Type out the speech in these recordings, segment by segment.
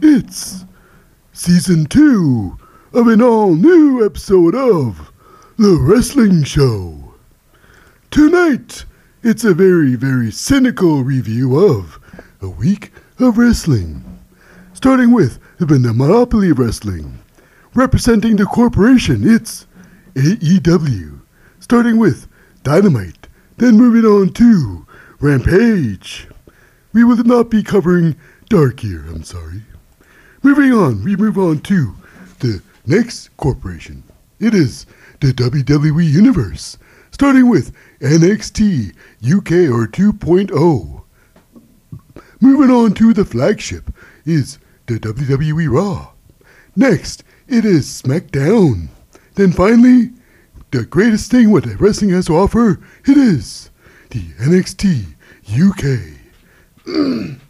It's season two of an all new episode of The Wrestling Show. Tonight, it's a very, very cynical review of a week of wrestling. Starting with the Monopoly Wrestling. Representing the corporation, it's AEW. Starting with Dynamite, then moving on to Rampage. We will not be covering Dark here, I'm sorry. Moving on, we move on to the next corporation. It is the WWE Universe, starting with NXT UK or 2.0. Moving on to the flagship is the WWE Raw. Next, it is SmackDown. Then finally, the greatest thing what wrestling has to offer, it is the NXT UK.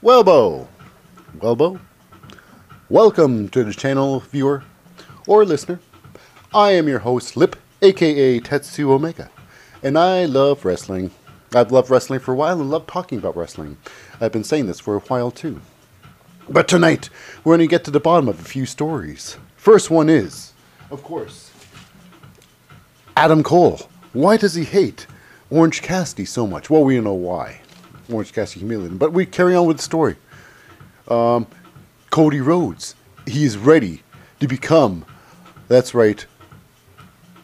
Welbo, Welbo, welcome to the channel, viewer or listener. I am your host, Lip, aka Tetsu Omega, and I love wrestling. I've loved wrestling for a while and love talking about wrestling. I've been saying this for a while too. But tonight, we're going to get to the bottom of a few stories. First one is, of course, Adam Cole. Why does he hate Orange Cassidy so much? Well, we know why. Orange Cassidy humiliated him. But we carry on with the story. Um, Cody Rhodes. He is ready to become, that's right,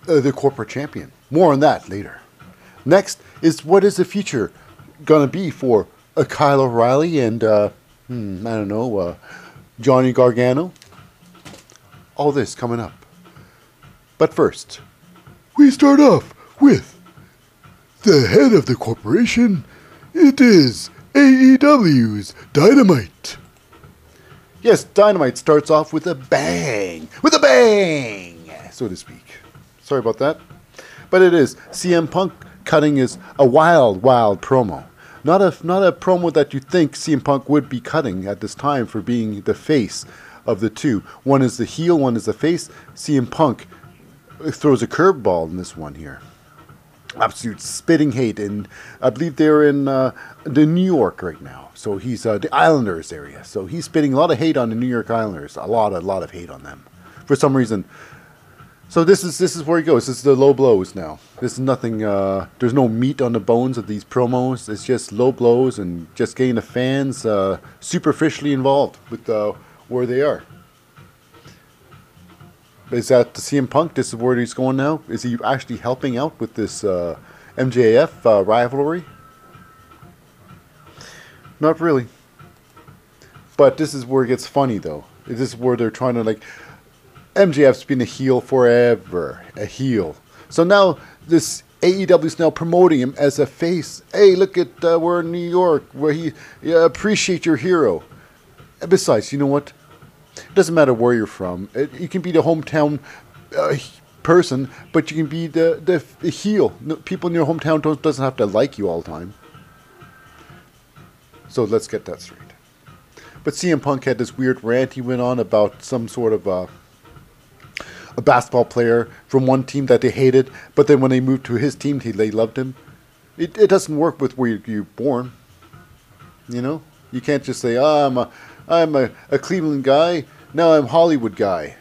uh, the corporate champion. More on that later. Next is what is the future going to be for uh, Kyle O'Reilly and, uh, hmm, I don't know, uh, Johnny Gargano? All this coming up. But first, We start off with the head of the corporation. It is AEW's Dynamite. yes, Dynamite starts off with a bang. With a bang, so to speak. Sorry about that. But it is CM Punk cutting is a wild, wild promo. Not a not a promo that you think CM Punk would be cutting at this time for being the face of the two. One is the heel, one is the face. CM Punk throws a curveball in this one here. Absolute spitting hate, and I believe they're in uh, the New York right now. So he's uh, the Islanders area. So he's spitting a lot of hate on the New York Islanders. A lot, a lot of hate on them. For some reason, so this is this is where he goes. This is the low blows now. This is nothing. Uh, there's no meat on the bones of these promos. It's just low blows and just getting the fans uh, superficially involved with uh, where they are. Is that the CM Punk? This is where he's going now. Is he actually helping out with this uh, MJF uh, rivalry? Not really. But this is where it gets funny, though. This is where they're trying to like. MJF's been a heel forever, a heel. So now this AEW is now promoting him as a face. Hey, look at uh, we're in New York, where he yeah, appreciate your hero. And besides, you know what? It doesn't matter where you're from. It, you can be the hometown uh, person, but you can be the the, the heel. People in your hometown don't doesn't have to like you all the time. So let's get that straight. But CM Punk had this weird rant he went on about some sort of uh, a basketball player from one team that they hated, but then when they moved to his team, they loved him. It, it doesn't work with where you're born. You know, you can't just say, "Oh, I'm a, I'm a, a Cleveland guy. Now I'm Hollywood guy."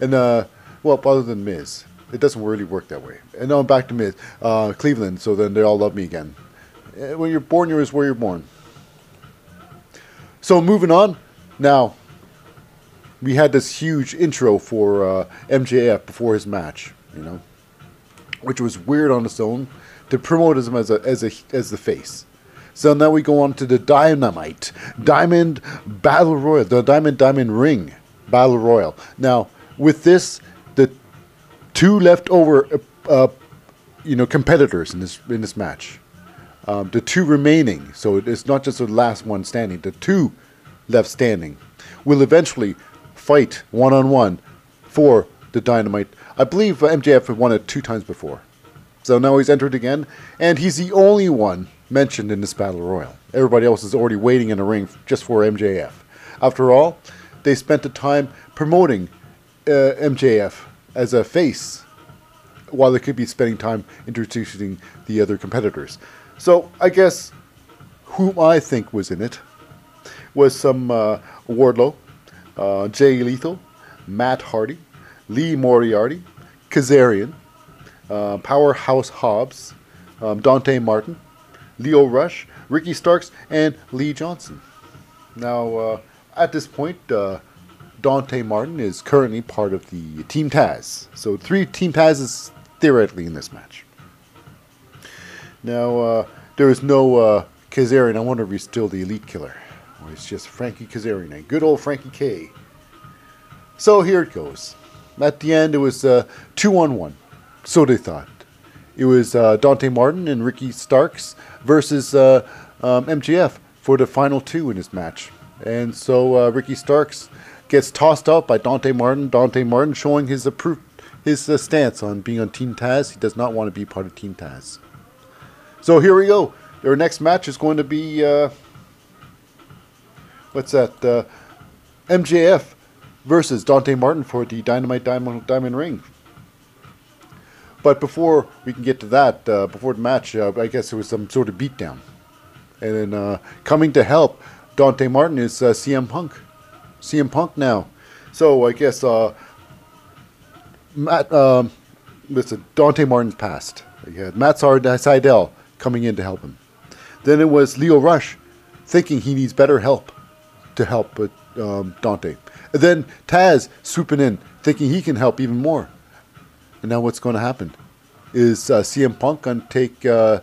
And uh, well, other than Miz, it doesn't really work that way. And now I'm back to Miz, uh, Cleveland. So then they all love me again. Uh, When you're born, you're is where you're born. So moving on, now we had this huge intro for uh, MJF before his match, you know, which was weird on its own to promote him as a as a as the face. So now we go on to the Dynamite Diamond Battle Royal, the Diamond Diamond Ring Battle Royal. Now with this, the two leftover, uh, uh, you know, competitors in this in this match, um, the two remaining. So it's not just the last one standing. The two left standing will eventually fight one on one for the Dynamite. I believe MJF had won it two times before. So now he's entered again, and he's the only one mentioned in this battle royal. Everybody else is already waiting in the ring just for MJF. After all, they spent the time promoting uh, MJF as a face while they could be spending time introducing the other competitors. So I guess whom I think was in it was some uh, Wardlow, uh, Jay Lethal, Matt Hardy, Lee Moriarty, Kazarian, uh, Powerhouse Hobbs, um, Dante Martin, Lio Rush, Ricky Starks, and Lee Johnson. Now, uh, at this point, uh, Dante Martin is currently part of the Team Taz. So three Team Tazes theoretically in this match. Now, uh, there is no uh, Kazarian. I wonder if he's still the Elite Killer. Or it's just Frankie Kazarian, good old Frankie K. So here it goes. At the end, it was uh, two on one. So they thought. It was uh, Dante Martin and Ricky Starks versus uh, um, MJF for the final two in this match. And so uh, Ricky Starks gets tossed out by Dante Martin. Dante Martin showing his appro- his uh, stance on being on Team Taz. He does not want to be part of Team Taz. So here we go. Their next match is going to be uh, what's that? Uh, MJF versus Dante Martin for the Dynamite Diamond, Diamond Ring. But before we can get to that, uh, before the match, uh, I guess there was some sort of beatdown. And then uh, coming to help Dante Martin is uh, CM Punk. CM Punk now. So I guess uh, Matt, um, listen, Dante Martin's passed. You had Matt Sydal coming in to help him. Then it was Lio Rush thinking he needs better help to help with um, Dante. And then Taz swooping in thinking he can help even more. And now what's going to happen? Is uh, CM Punk going to take uh,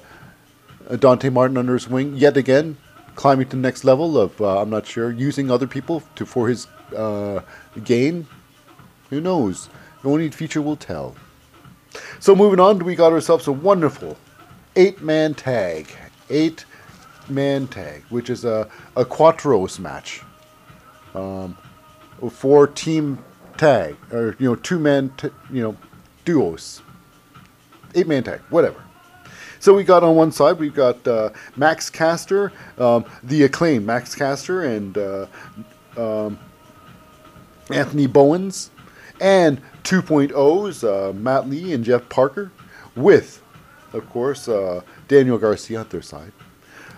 Dante Martin under his wing yet again, climbing to the next level of, uh, I'm not sure, using other people to for his uh, gain? Who knows? Only future will tell. So moving on, we got ourselves a wonderful eight-man tag. Eight-man tag, which is a, a Quattros match. Um, for team tag, or, you know, two-man, t- you know, duos. Eight man tag, whatever. So we got on one side, we've got uh, Max Caster, um, the acclaimed Max Caster, and uh, um, Anthony Bowens, and 2.0's uh, Matt Lee and Jeff Parker, with, of course, uh, Daniel Garcia on their side.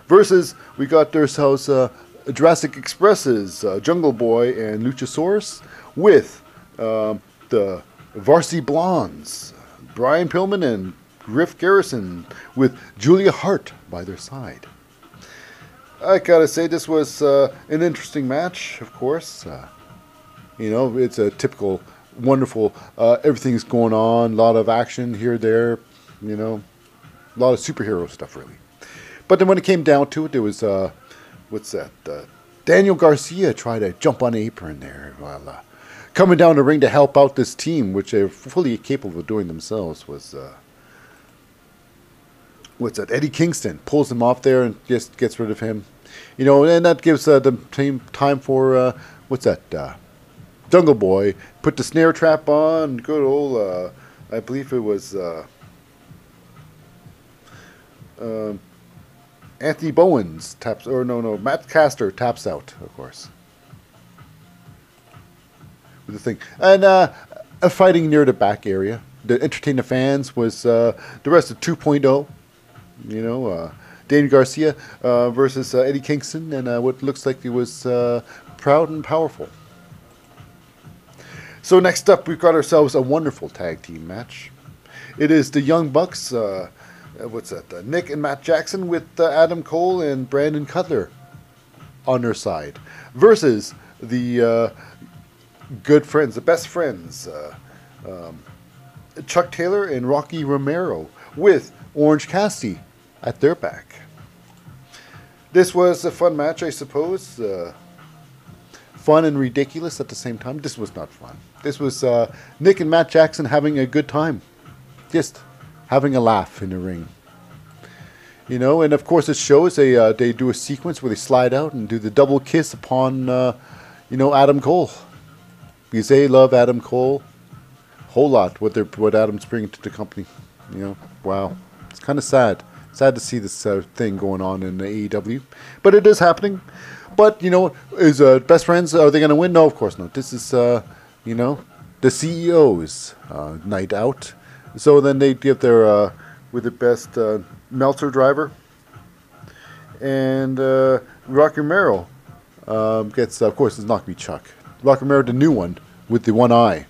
Versus, we got ourselves uh, Jurassic Expresses, uh, Jungle Boy and Luchasaurus, with um, the Varsity Blondes, Brian Pillman and Griff Garrison, with Julia Hart by their side. I gotta say, this was uh, an interesting match, of course. Uh, you know, it's a typical, wonderful, uh, everything's going on, a lot of action here, there, you know, a lot of superhero stuff, really. But then when it came down to it, there was, uh, what's that? Uh, Daniel Garcia tried to jump on apron there while uh, coming down the ring to help out this team, which they're fully capable of doing themselves, was uh, what's that? Eddie Kingston pulls him off there and just gets rid of him. You know, and that gives uh, the team time for uh, what's that? Uh, Jungle Boy put the snare trap on. Good old, uh, I believe it was uh, um, Anthony Bowens taps, or no, no, Matt Caster taps out, of course with the thing. And uh, a fighting near the back area. To entertain the fans was uh, the rest of 2.0. You know, uh, Daniel Garcia uh, versus uh, Eddie Kingston, and uh, what looks like he was uh, proud and powerful. So next up, we've got ourselves a wonderful tag team match. It is the Young Bucks. Uh, uh, what's that? Uh, Nick and Matt Jackson with uh, Adam Cole and Brandon Cutler on their side versus the uh, good friends, the best friends, uh, um, Chuck Taylor and Rocky Romero with Orange Cassidy at their back. This was a fun match, I suppose. Uh, fun and ridiculous at the same time. This was not fun. This was Nick and Matt Jackson having a good time, just having a laugh in the ring. You know, and of course it shows they uh, they do a sequence where they slide out and do the double kiss upon, uh, you know, Adam Cole because they love Adam Cole whole lot what they're what Adam's bringing to the company. You know, wow, it's kind of sad. Sad to see this uh, thing going on in AEW, but it is happening. But you know, is uh, best friends are they going to win? No, of course not. This is uh, you know the CEO's uh, night out. So then they get their uh, with the best uh, Meltzer driver, and uh, Rocky Romero um, gets. Of course, it's not to be Chuck. Rocky Romero, the new one with the one eye.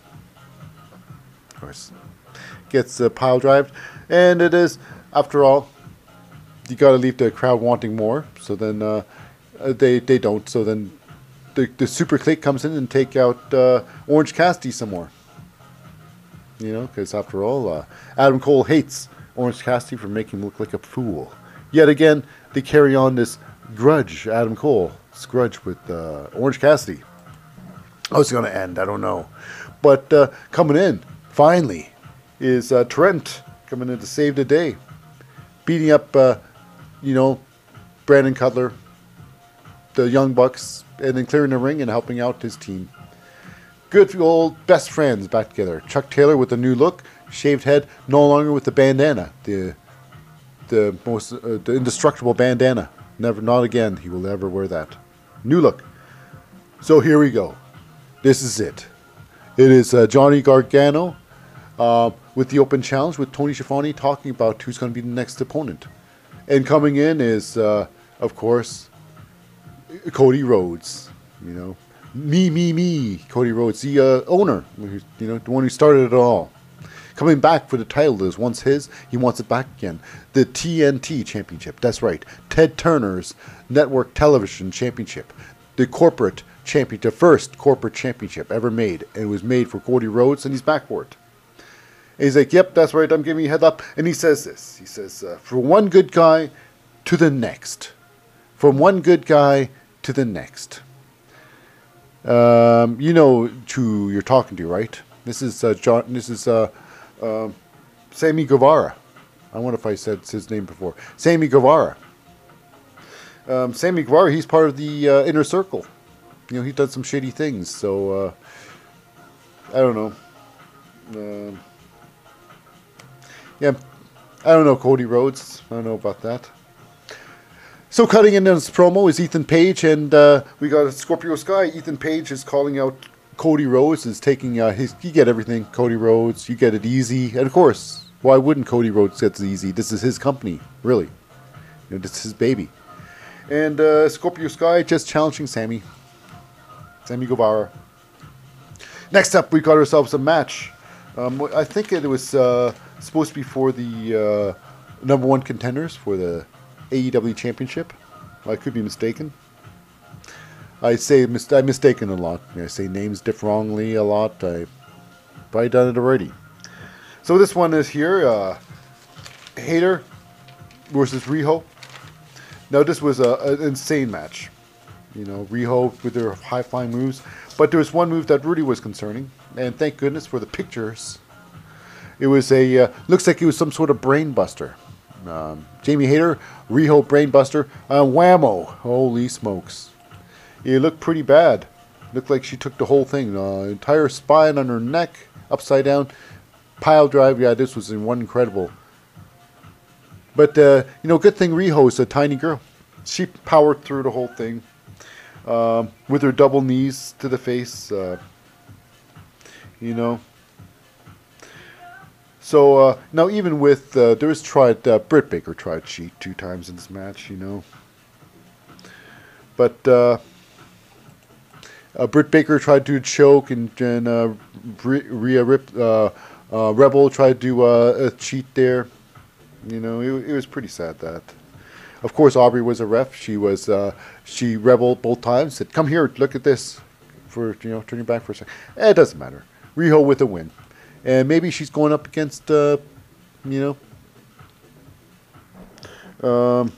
Of course, gets uh, pile drived, and it is after all. You got to leave the crowd wanting more. So then uh, uh, they they don't. So then the the super clique comes in and take out uh, Orange Cassidy some more. You know, because after all, uh, Adam Cole hates Orange Cassidy for making him look like a fool. Yet again, they carry on this grudge, Adam Cole, grudge with uh, Orange Cassidy. How's it going to end? I don't know. But uh, coming in, finally, is uh, Trent coming in to save the day. Beating up, uh, you know, Brandon Cutler, the Young Bucks, and then clearing the ring and helping out his team. Good old best friends back together. Chuck Taylor with a new look, shaved head, no longer with the bandana, the the most uh, the indestructible bandana. Never, not again. He will ever wear that. New look. So here we go. This is it. It is uh, Johnny Gargano uh, with the open challenge with Tony Schiavone talking about who's going to be the next opponent. And coming in is, uh, of course, Cody Rhodes. You know, me, me, me, Cody Rhodes, the uh, owner. You know, the one who started it all. Coming back for the title that was once his, he wants it back again. The TNT Championship. That's right. Ted Turner's network television championship. The corporate championship, the first corporate championship ever made. And it was made for Cody Rhodes, and he's back for it. And he's like, yep, that's right, I'm giving you head up. And he says this. He says, uh, from one good guy to the next. From one good guy to the next. Um, you know who you're talking to, right? This is uh, John. This is uh, uh, Sammy Guevara. I wonder if I said his name before. Sammy Guevara. Um, Sammy Guevara. He's part of the uh, inner circle. You know, he's done some shady things. So uh, I don't know. Um yeah, I don't know Cody Rhodes. I don't know about that. So cutting in this promo is Ethan Page, and uh, we got Scorpio Sky. Ethan Page is calling out Cody Rhodes, is taking uh, his. You get everything, Cody Rhodes. You get it easy, and of course, why wouldn't Cody Rhodes get it easy? This is his company, really. You know, this is his baby. And uh, Scorpio Sky just challenging Sammy, Sammy Guevara. Next up, we got ourselves a match. Um, I think it was uh, supposed to be for the uh, number one contenders for the AEW Championship. I could be mistaken. I say mis- I'm mistaken a lot. I say names diff wrongly a lot. I've probably done it already. So this one is here. Uh, Hayter versus Riho. Now this was a, an insane match. You know, Riho with their high flying moves. But there was one move that really was concerning, and thank goodness for the pictures. It was a uh, looks like it was some sort of brain buster. Um, Jamie Hayter, Riho Brainbuster, uh, Whammo. Holy smokes. It looked pretty bad. Looked like she took the whole thing. Uh, entire spine on her neck, upside down. Pile drive. Yeah, this was one incredible. But, uh, you know, good thing Riho is a tiny girl. She powered through the whole thing. Um, with her double knees to the face. Uh, you know, so uh, now, even with uh, there was tried uh, Britt Baker tried cheat two times in this match, you know. But uh, uh, Britt Baker tried to choke, and, and uh, Rhea Rip, uh, Rebel tried to cheat there. You know, it, it was pretty sad that. Of course, Aubrey was a ref. She was she Rebel both times. Said, "Come here, look at this." For you know, turning back for a second. Eh, it doesn't matter. Riho with a win and maybe she's going up against, uh, you know, um,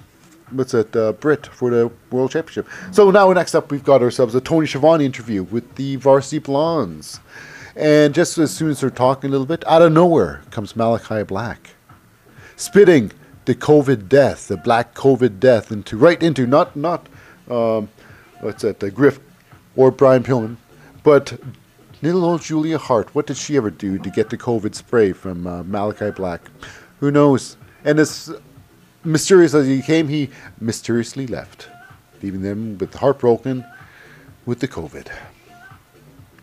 what's that, uh, for the World Championship. So now next up, we've got ourselves a Tony Schiavone interview with the Varsity Blondes. And just as soon as they're talking a little bit, out of nowhere comes Malakai Black, spitting the COVID death, the black COVID death, into right into not not um, what's that, the Griff or Brian Pillman, but Little old Julia Hart, what did she ever do to get the COVID spray from uh, Malakai Black? Who knows? And as mysterious as he came, he mysteriously left, leaving them with heartbroken with the COVID.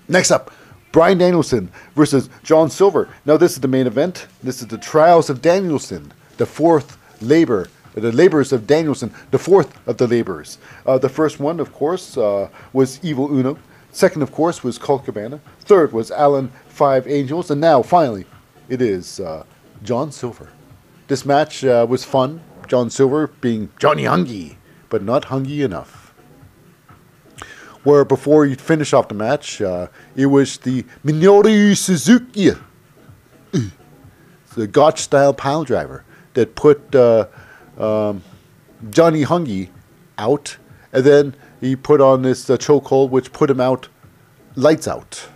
Next up, Bryan Danielson versus John Silver. Now, this is the main event. This is the trials of Danielson, the fourth labor, the labors of Danielson, the fourth of the labors. Uh, the first one, of course, uh, was Evil Uno. Second, of course, was Colt Cabana. Third was Alan Five Angels. And now, finally, it is uh, John Silver. This match uh, was fun. John Silver being Johnny Hungee, but not hungy enough where before you finish off the match, uh, it was the Minoru Suzuki, the Gotch style pile driver that put uh, um, Johnny Hungee out, and then he put on this uh, chokehold, which put him out, lights out,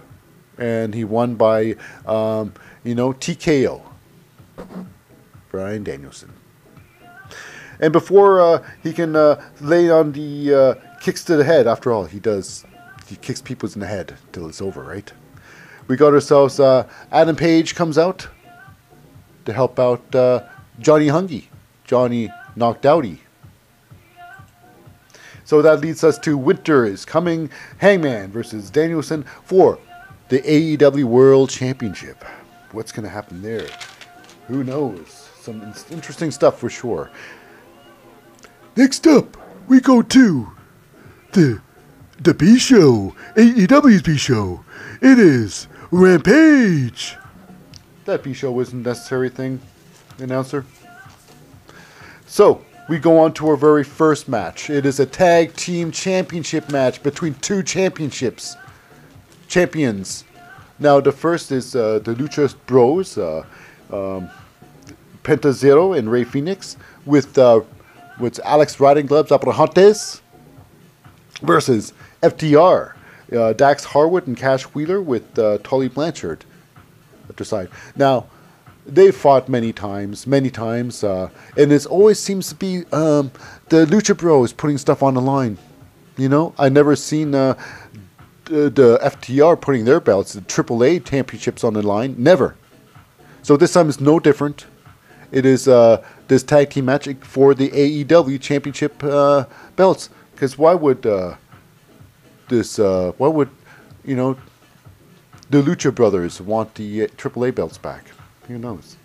and he won by um, you know TKO. Bryan Danielson. And before uh, he can uh, lay on the uh, kicks to the head. After all, he does. He kicks people in the head till it's over, right? We got ourselves. Uh, Adam Page comes out to help out uh, Johnny Hungee, Johnny knocked outy. So that leads us to Winter is coming. Hangman versus Danielson for the AEW World Championship. What's going to happen there? Who knows? Some interesting stuff for sure. Next up, we go to the the B show, AEW's B show. It is Rampage. That B show wasn't a necessary thing, announcer. So we go on to our very first match. It is a tag team championship match between two championships champions. Now the first is uh, the Lucha Bros, uh, um, Penta Zero and Rey Phoenix with uh, with Alex Riding Gloves Abrahantes versus FTR, uh, Dax Harwood and Cash Wheeler with uh, Tully Blanchard at their side. Now, they've fought many times, many times, uh, and it always seems to be um, the Lucha Bros putting stuff on the line. You know, I never seen uh, the, the FTR putting their belts, the AAA championships on the line. Never. So this time is no different. It is uh, this tag team match for the AEW championship uh, belts. Because why would uh, this? Uh, why would you know the Lucha Brothers want the AAA belts back? Who knows?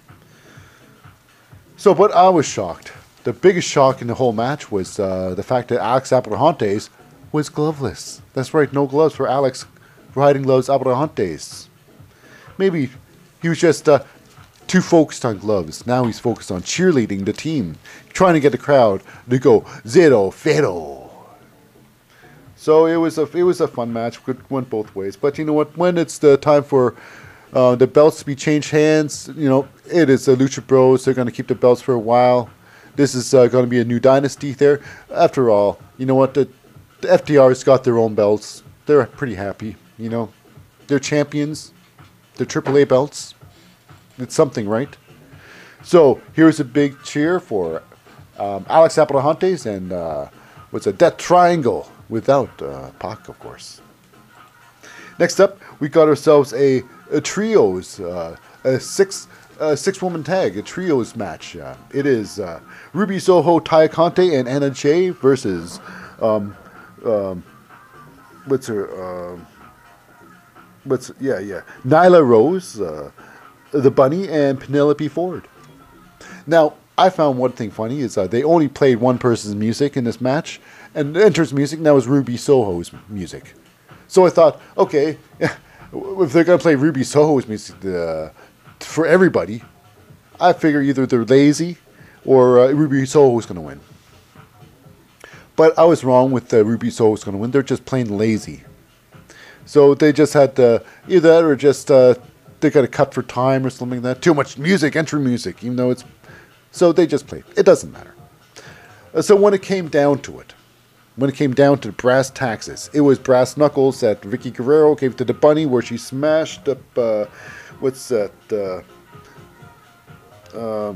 So, but I was shocked. The biggest shock in the whole match was uh, the fact that Alex Abrahantes was gloveless. That's right, no gloves for Alex riding gloves Abrahantes. Maybe he was just uh, too focused on gloves. Now he's focused on cheerleading the team, trying to get the crowd to go zero. So it was a it was a fun match. It went both ways. But you know what? When it's the time for uh, the belts to be changed hands, you know, it is the Lucha Bros. They're going to keep the belts for a while. This is uh, going to be a new dynasty there. After all, you know what? The, the FTR's got their own belts. They're pretty happy. You know, they're champions. They're AAA belts. It's something, right? So here's a big cheer for um, Alex Abrahantes and uh, what's a Death Triangle without uh, Pac, of course. Next up, we got ourselves a trios, uh, a six uh, six woman tag, a trios match. Uh, it is uh, Ruby Soho, Taya Conti, and Anna Jay versus um, um, what's her um, what's yeah yeah Nyla Rose, the Bunny, and Penelope Ford. Now I found one thing funny is uh, they only played one person's music in this match, and enters music. And that was Ruby Soho's music. So I thought, okay, if they're gonna play Ruby Soho's music uh, for everybody, I figure either they're lazy or uh, Ruby Soho's gonna win. But I was wrong with uh, Ruby Soho's gonna win. They're just plain lazy. So they just had to, either that or just uh, they got a cut for time or something like that. Too much music, entry music, even though it's. So they just played. It doesn't matter. Uh, so when it came down to it, when it came down to brass taxes. It was brass knuckles that Vickie Guerrero gave to the bunny, where she smashed up uh, what's that? Uh, uh,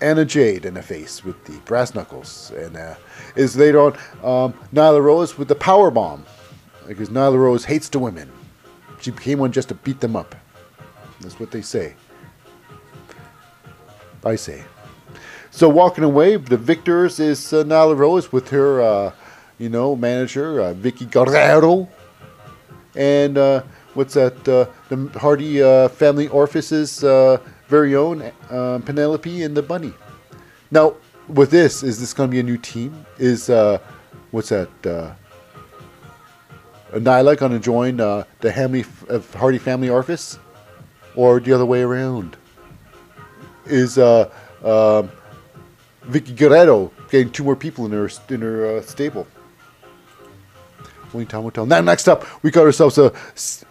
Anna Jade in the face with the brass knuckles, and uh, is later on um, Nyla Rose with the power bomb, because Nyla Rose hates the women. She became one just to beat them up. That's what they say. I say. So walking away, the victors is uh, Nyla Rose with her, uh, you know, manager uh, Vickie Guerrero, and uh, what's that? Uh, the Hardy uh, family orifice's uh, very own uh, Penelope and the Bunny. Now, with this, is this going to be a new team? Is what's that? Uh, Nyla going to join the Hamley, Hardy family orifice, or the other way around? Is um Vickie Guerrero getting two more people in her in her stable? Only time will tell. Now, next up, we got ourselves a,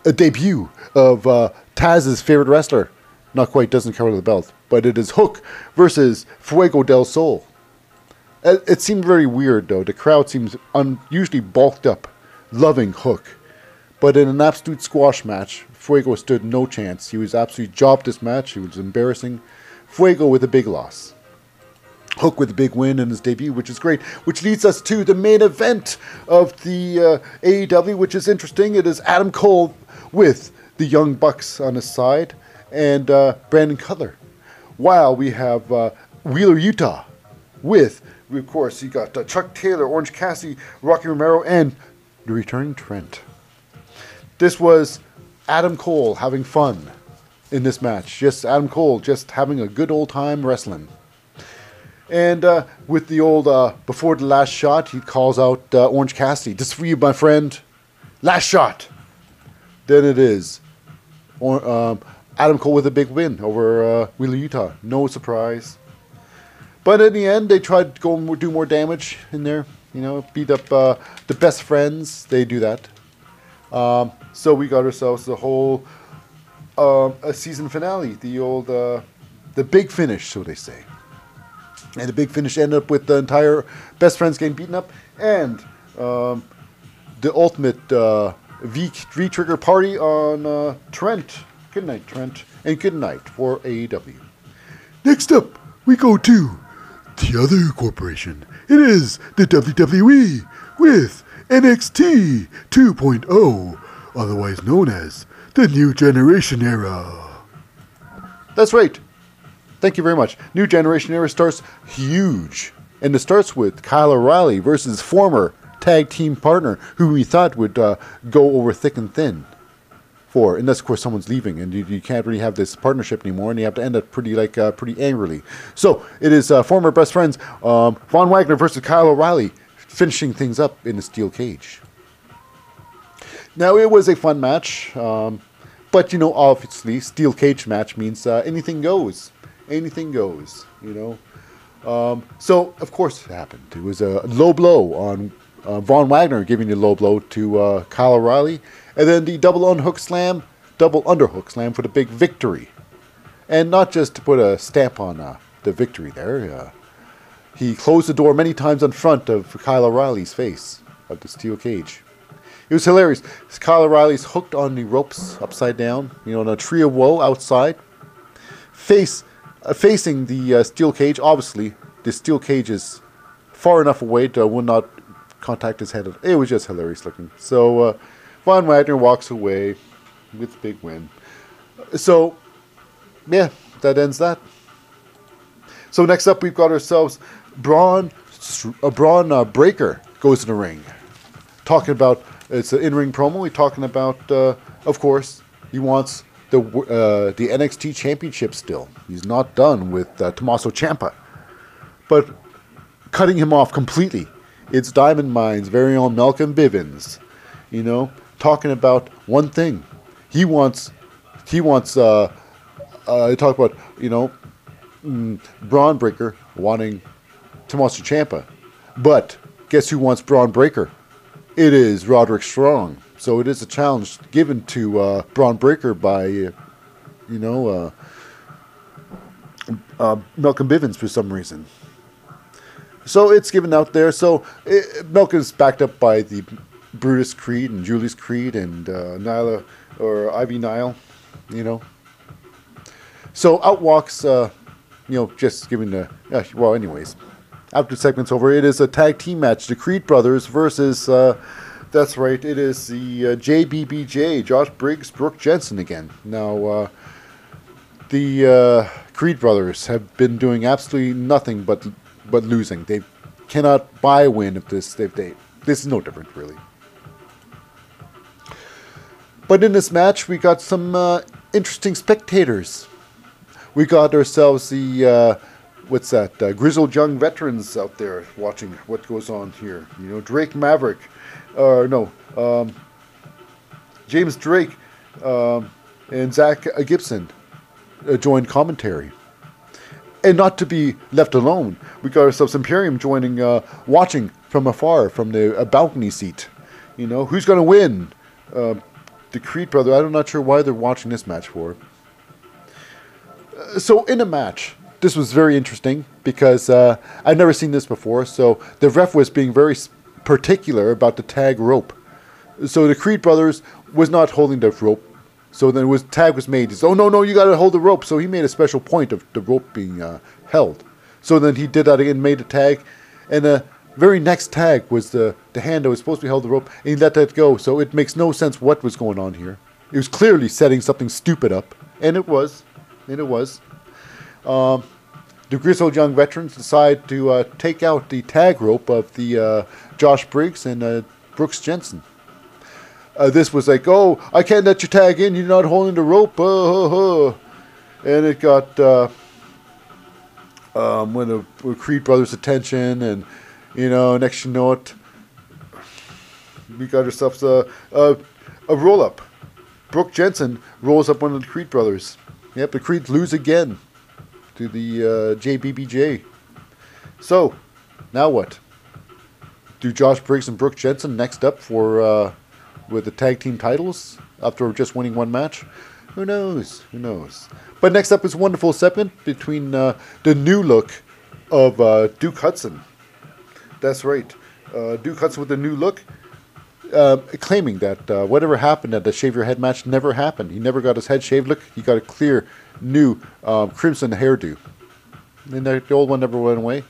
a debut of uh, Taz's favorite wrestler. Not quite, doesn't cover the belt, but it is Hook versus Fuego del Sol. It, it seemed very weird, though. The crowd seems unusually bulked up, loving Hook. But in an absolute squash match, Fuego stood no chance. He was absolutely jobbed this match. He was embarrassing. Fuego with a big loss. Hook with a big win in his debut, which is great. Which leads us to the main event of the uh, AEW, which is interesting. It is Adam Cole with the Young Bucks on his side and uh, Brandon Cutler. While we have uh, Wheeler Yuta with, of course, you got uh, Chuck Taylor, Orange Cassidy, Rocky Romero, and the returning Trent. This was Adam Cole having fun in this match. Just Adam Cole just having a good old time wrestling. And uh, with the old, uh, before the last shot, he calls out uh, Orange Cassidy. This is for you, my friend. Last shot. Then it is. Or, um, Adam Cole with a big win over uh, Wheeler Yuta. No surprise. But in the end, they tried to go and do more damage in there. You know, beat up uh, the best friends. They do that. Um, so we got ourselves the whole um, a season finale. The old, uh, the big finish, so they say. And the big finish ended up with the entire best friends getting beaten up and um, the ultimate uh, V V trigger party on uh, Trent. Good night, Trent, and good night for AEW. Next up, we go to the other corporation. It is the WWE with NXT 2.0, otherwise known as the New Generation Era. That's right. Thank you very much. New Generation Era starts huge. And it starts with Kyle O'Reilly versus former tag team partner who we thought would uh, go over thick and thin for. Unless, of course, someone's leaving and you, you can't really have this partnership anymore and you have to end up pretty, like, uh, pretty angrily. So it is uh, former best friends um, Von Wagner versus Kyle O'Reilly finishing things up in a steel cage. Now, it was a fun match. Um, but, you know, obviously, steel cage match means uh, anything goes anything goes, you know. Um, so, of course, it happened. It was a low blow on uh, Von Wagner giving the low blow to uh, Kyle O'Reilly, and then the double unhook slam, double underhook slam for the big victory. And not just to put a stamp on uh, the victory there, uh, he closed the door many times in front of Kyle O'Reilly's face of the steel cage. It was hilarious. Kyle O'Reilly's hooked on the ropes upside down, you know, in a tree of woe outside. Face uh, facing the uh, steel cage. Obviously, the steel cage is far enough away that to will not contact his head. It was just hilarious looking. So uh, Von Wagner walks away with a big win. So yeah, that ends that. So next up, we've got ourselves Bron. Uh, Bron uh, Breakker goes in the ring, talking about it's an in-ring promo. He's talking about, uh, of course, he wants the uh, the NXT Championship still. He's not done with uh, Tommaso Ciampa, but cutting him off completely. It's Diamond Mine's very own Malcolm Bivens, you know, talking about one thing. He wants, he wants. Uh, uh, talk about you know, mm, Bron Breakker wanting Tommaso Ciampa, but guess who wants Bron Breakker? It is Roderick Strong. So it is a challenge given to uh, Bron Breakker by, uh, you know, uh, uh, Malcolm Bivens for some reason. So it's given out there. So it, Malcolm's backed up by the Brutus Creed and Julius Creed and uh, Nyla or Ivy Nile, you know. So out walks, uh, you know, just giving the uh, well. Anyways, after segment's over, it is a tag team match: the Creed brothers versus. Uh, that's right. It is the uh, JBBJ, Josh Briggs, Brooks Jensen again. Now, uh, the uh, Creed brothers have been doing absolutely nothing but but losing. They cannot buy a win if this if they this is no different really. But in this match, we got some uh, interesting spectators. We got ourselves the uh, what's that? Uh, grizzled young veterans out there watching what goes on here. You know, Drake Maverick, or no, um, James Drake, um, and Zach Gibson uh, joined commentary. And not to be left alone, we got ourselves Imperium joining, uh, watching from afar from the balcony seat. You know, who's going to win? Uh, the Creed brother. I'm not sure why they're watching this match for. Uh, so in a match, this was very interesting because uh, I've never seen this before. So the ref was being very particular about the tag rope. So the Creed brothers was not holding the rope. So then was tag was made. He's oh no no you got to hold the rope. So he made a special point of the rope being uh, held. So then he did that again, made a tag, and the very next tag was the the hand that was supposed to be held the rope, and he let that go. So it makes no sense what was going on here. It was clearly setting something stupid up, and it was, and it was. Um, the Grizzled Young Veterans decide to uh, take out the tag rope of the uh, Josh Briggs and uh, Brooks Jensen. Uh, this was like, oh, I can't let you tag in. You're not holding the rope. Uh, and it got uh, um, when the Creed brothers' attention, and you know, next you know it, we got ourselves a a, a roll up. Brooks Jensen rolls up one of the Creed brothers. Yep, the Creeds lose again to the uh, JBBJ. So, now what? Do Josh Briggs and Brooks Jensen next up for uh, with the tag team titles after just winning one match? Who knows? Who knows? But next up is a wonderful segment between uh, the new look of uh, Duke Hudson. That's right, uh, Duke Hudson with the new look. Uh, claiming that uh, whatever happened at the shave your head match never happened. He never got his head shaved. Look, he got a clear new um, crimson hairdo. And the, old one never went away.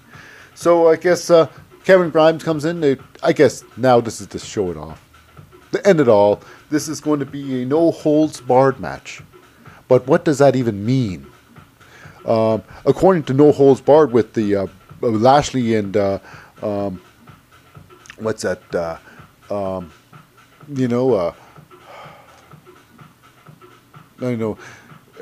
So I guess uh, Kevin Grimes comes in. They, I guess now this is to show it off. To end it all, this is going to be a no holds barred match. But what does that even mean? Um, according to No Holds Barred with the uh, Lashley and uh, um, what's that? Uh, um, you know, uh, I know,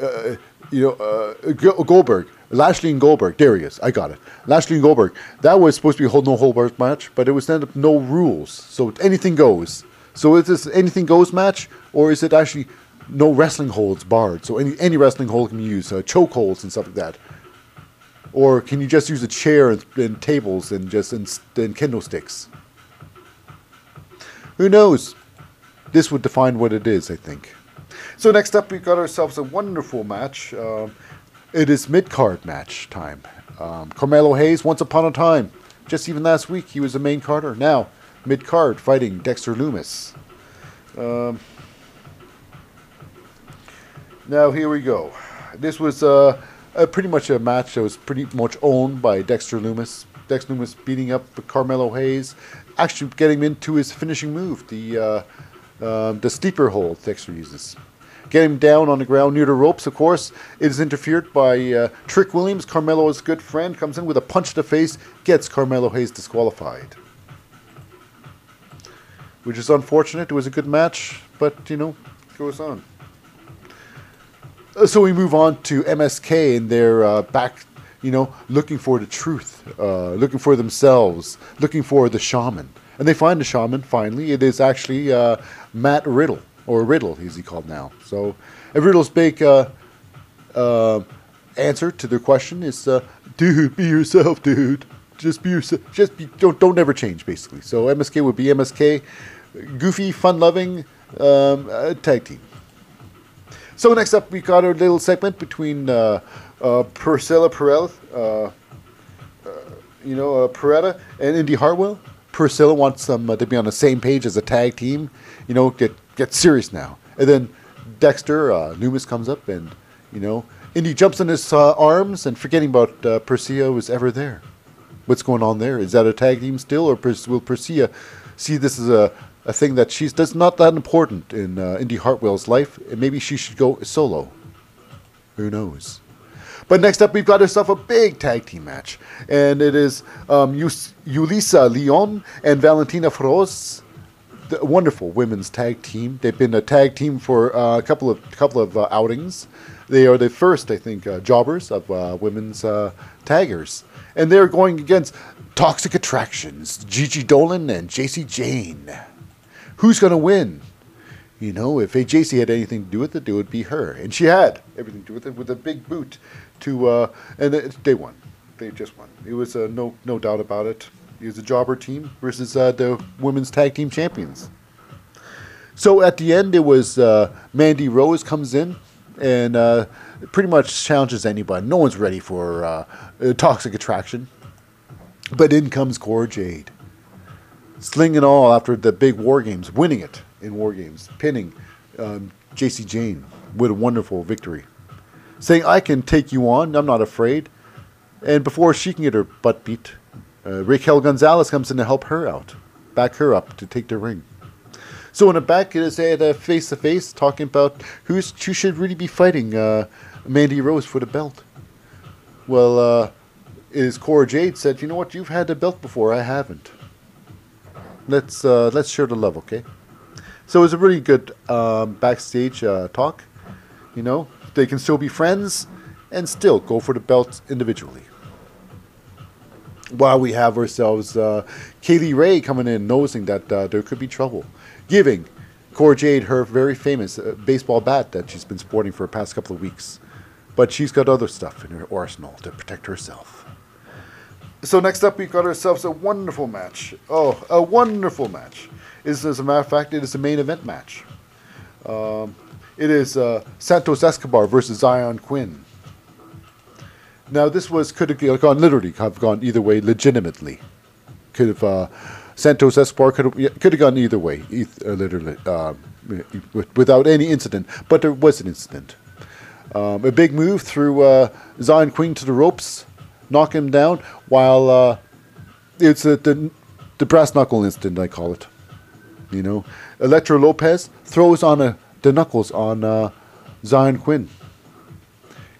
uh, you know, uh, Goldberg, Lashley and Goldberg. There he is. I got it. Lashley and Goldberg. That was supposed to be a whole no hold bar match, but it was ended up no rules, so anything goes. So is this anything goes match, or is it actually no wrestling holds barred? So any any wrestling hold can be used, uh, choke holds and stuff like that. Or can you just use a chair and, and tables and just and, and kendo sticks? Who knows? This would define what it is, I think. So next up, we got ourselves a wonderful match. Uh, it is mid card match time. Um, Carmelo Hayes, once upon a time, just even last week, he was a main carder. Now, mid card, fighting Dexter Lumis. Um, now here we go. This was uh, a pretty much a match that was pretty much owned by Dexter Lumis. Dexter Lumis beating up Carmelo Hayes, actually getting him into his finishing move, the uh, uh, the steeper hold Dexter uses. Getting him down on the ground near the ropes, of course. It is interfered by uh, Trick Williams, Carmelo's good friend, comes in with a punch to the face, gets Carmelo Hayes disqualified. Which is unfortunate. It was a good match, but, you know, goes on. So we move on to MSK and their uh, back you know, looking for the truth, uh, looking for themselves, looking for the shaman. And they find the shaman finally. It is actually uh, Matt Riddle, or Riddle, as he called now. So, Riddle's big uh, uh, answer to their question is, uh, "Dude, be yourself, dude. Just be yourself. Just be, don't don't ever change." Basically, so MSK would be MSK, goofy, fun-loving um, uh, tag team. So next up, we got our little segment between uh, uh, Priscilla Perel, uh, you know, Peretta and Indi Hartwell. Priscilla wants them to be on the same page as a tag team. You know, get get serious now. And then Dexter uh, Lumis comes up, and you know, Indi jumps in his uh, arms, and forgetting about uh, Persia was ever there. What's going on there? Is that a tag team still, or will Persia see this as a a thing that she's that's not that important in uh, Indi Hartwell's life, and maybe she should go solo. Who knows? But next up, we've got ourselves a big tag team match, and it is um, Yulisa Leon and Valentina Feroz, the wonderful women's tag team. They've been a tag team for uh, a couple of couple of uh, outings. They are the first, I think, uh, jobbers of uh, women's uh, taggers, and they're going against Toxic Attractions, Gigi Dolan and Jacy Jayne. Who's going to win? You know, if AJC had anything to do with it, it would be her, and she had everything to do with it with a big boot. To uh, and they won. They just won. It was no no doubt about it. Was a jobber team versus uh, the women's tag team champions. So at the end, it was uh, Mandy Rose comes in and uh, pretty much challenges anybody. No one's ready for uh, toxic attraction. But in comes Cora Jade, slinging all after the big war games, winning it in war games, pinning um, Jacy Jayne with a wonderful victory, saying, "I can take you on. I'm not afraid." And before she can get her butt beat, uh, Raquel Gonzalez comes in to help her out, back her up to take the ring. So in the back, it is at a face to face talking about who's who should really be fighting uh, Mandy Rose for the belt. Well, uh, is Cora Jade said, you know what? You've had the belt before. I haven't. Let's uh, let's share the love, okay? So it was a really good um, backstage uh, talk. You know, they can still be friends and still go for the belt individually. While we have ourselves uh, Kay Lee Ray coming in, nosing that uh, there could be trouble, giving Cora Jade her very famous uh, baseball bat that she's been sporting for the past couple of weeks. But she's got other stuff in her arsenal to protect herself. So next up, we've got ourselves a wonderful match. Oh, a wonderful match. Is as a matter of fact, it is a main event match. Um, it is uh, Santos Escobar versus Xyon Quinn. Now this was could have gone literally have gone either way legitimately. Could have uh, Santos Escobar could have could have gone either way, eth- uh, literally uh, without any incident. But there was an incident. Um, a big move through uh, Xyon Quinn to the ropes, knock him down. While uh, it's uh, the the brass knuckle incident, I call it. You know, Elektra Lopez throws on a, the knuckles on uh, Xyon Quinn.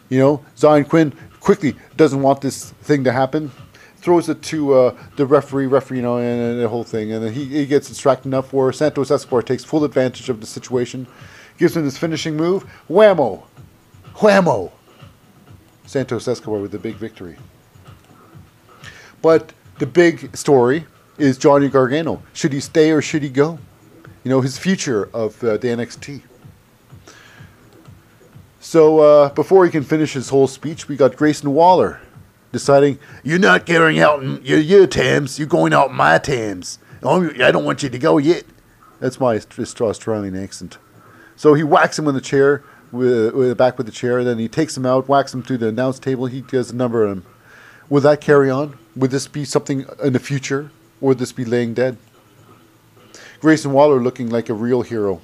You know, Xyon Quinn quickly doesn't want this thing to happen. Throws it to uh, the referee, referee, you know, and, and the whole thing, and then he, he gets distracted enough where Santos Escobar takes full advantage of the situation, gives him his finishing move, whammo, whammo. Santos Escobar with the big victory. But the big story is Johnny Gargano. Should he stay or should he go? You know, his future of uh, the NXT. So uh, before he can finish his whole speech, we got Grayson Waller deciding, You're not carrying out in your, your Tams, you're going out in my Tams. Oh, I don't want you to go yet. That's my Australian accent. So he whacks him with the chair, with, with back with the chair, and then he takes him out, whacks him to the announce table, he does a number on him. Will that carry on? Would this be something in the future? Or would this be laying dead? Grayson Waller looking like a real hero.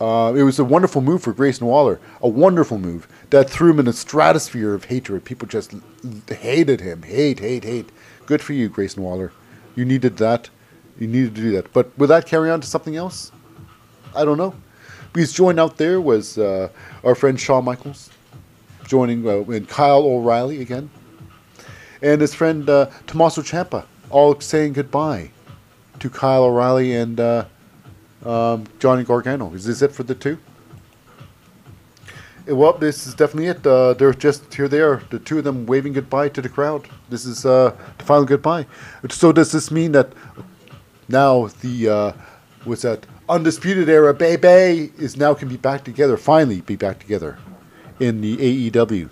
Uh, it was a wonderful move for Grayson Waller. A wonderful move that threw him in a stratosphere of hatred. People just hated him. Hate, hate, hate. Good for you, Grayson Waller. You needed that. You needed to do that. But will that carry on to something else? I don't know. Because joined out there was uh, our friend Shawn Michaels, joining uh, and Kyle O'Reilly again, and his friend uh, Tommaso Ciampa, all saying goodbye to Kyle O'Reilly and uh, um, Johnny Gargano. Is this it for the two? Eh, Well, this is definitely it. Uh, they're just here. They are the two of them waving goodbye to the crowd. This is uh, the final goodbye. So does this mean that now the uh, what's that undisputed era, baby, is now can be back together? Finally, be back together in the AEW.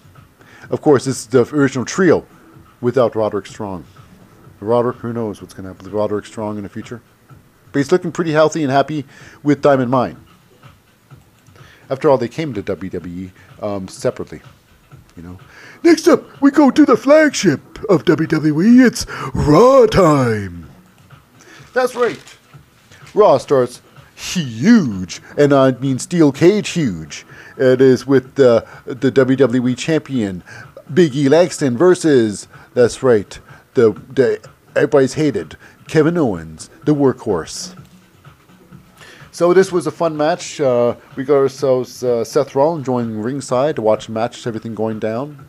Of course, this is the original trio without Roderick Strong. Roderick, who knows what's going to happen with Roderick Strong in the future? But he's looking pretty healthy and happy with Diamond Mine. After all, they came to WWE um, separately, you know. Next up, we go to the flagship of WWE. It's Raw time. That's right. Raw starts huge, and I mean steel cage huge. It is with the the WWE champion Big E Langston versus that's right the the everybody's hated Kevin Owens, the workhorse. So this was a fun match. Uh, we got ourselves uh, Seth Rollins joining ringside to watch the match, everything going down.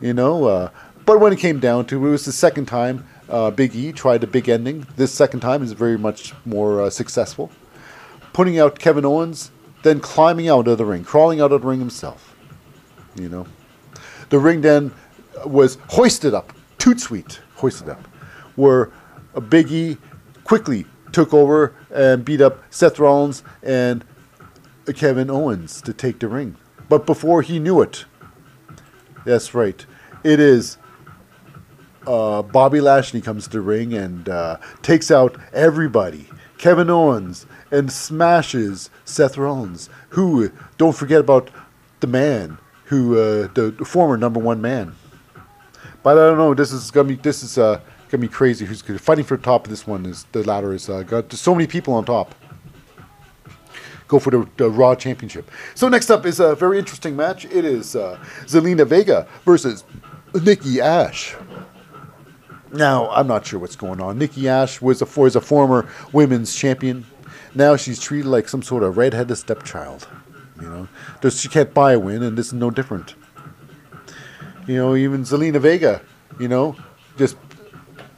You know, uh, but when it came down to it, it was the second time uh, Big E tried a big ending. This second time is very much more uh, successful, putting out Kevin Owens, then climbing out of the ring, crawling out of the ring himself. You know, the ring then was hoisted up, toot sweet, hoisted up, where Big E quickly took over and beat up Seth Rollins and Kevin Owens to take the ring. But before he knew it, that's right, it is uh, Bobby Lashley comes to the ring and uh, takes out everybody. Kevin Owens and smashes Seth Rollins, who don't forget about the man who uh, the former number one man. But I don't know. This is gonna be this is uh, gonna be crazy. Who's fighting for the top of this one? Is the ladder is uh, got so many people on top. Go for the, the Raw Championship. So next up is a very interesting match. It is uh, Zelina Vega versus Nikki Ash. Now, I'm not sure what's going on. Nikki Ash was a, was a former women's champion. Now she's treated like some sort of redheaded stepchild. You know, There's, she can't buy a win, and this is no different. You know, even Zelina Vega, you know, just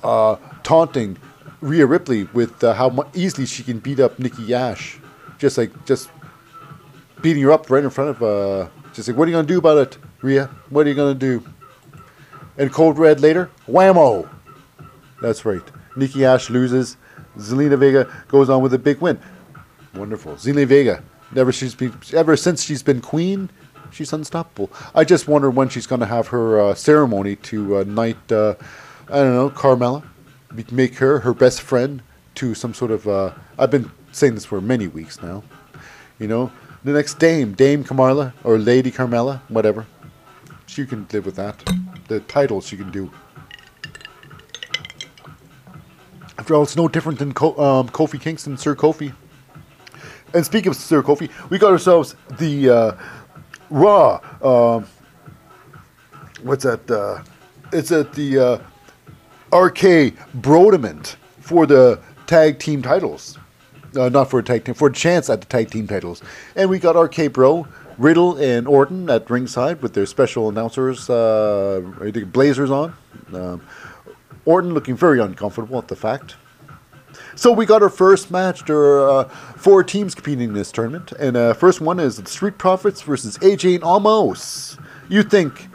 uh, taunting Rhea Ripley with uh, how easily she can beat up Nikki Ash, just like just beating her up right in front of. Uh, just like, what are you gonna do about it, Rhea? What are you gonna do? And Cold Red later, whammo! That's right. Nikki Ash loses. Zelina Vega goes on with a big win. Wonderful. Zelina Vega, never she's been ever since she's been queen, she's unstoppable. I just wonder when she's going to have her uh, ceremony to uh, knight. Uh, I don't know, Carmella, Be- make her her best friend to some sort of. Uh, I've been saying this for many weeks now. You know, the next Dame, Dame Carmella or Lady Carmela, whatever. She can live with that. The titles she can do. After all, it's no different than Co- um, Kofi Kingston, Sir Kofi. And speaking of Sir Kofi, we got ourselves the uh, Raw. Um, what's that? Uh, it's at the uh, RK Brodement for the tag team titles. Uh, not for a tag team, for a chance at the tag team titles. And we got RK Bro, Riddle, and Orton at ringside with their special announcers, uh, blazers on. Um, Orton looking very uncomfortable at the fact. So we got our first match. There are uh, four teams competing in this tournament, and uh, first one is the Street Profits versus AJ and Omos. You think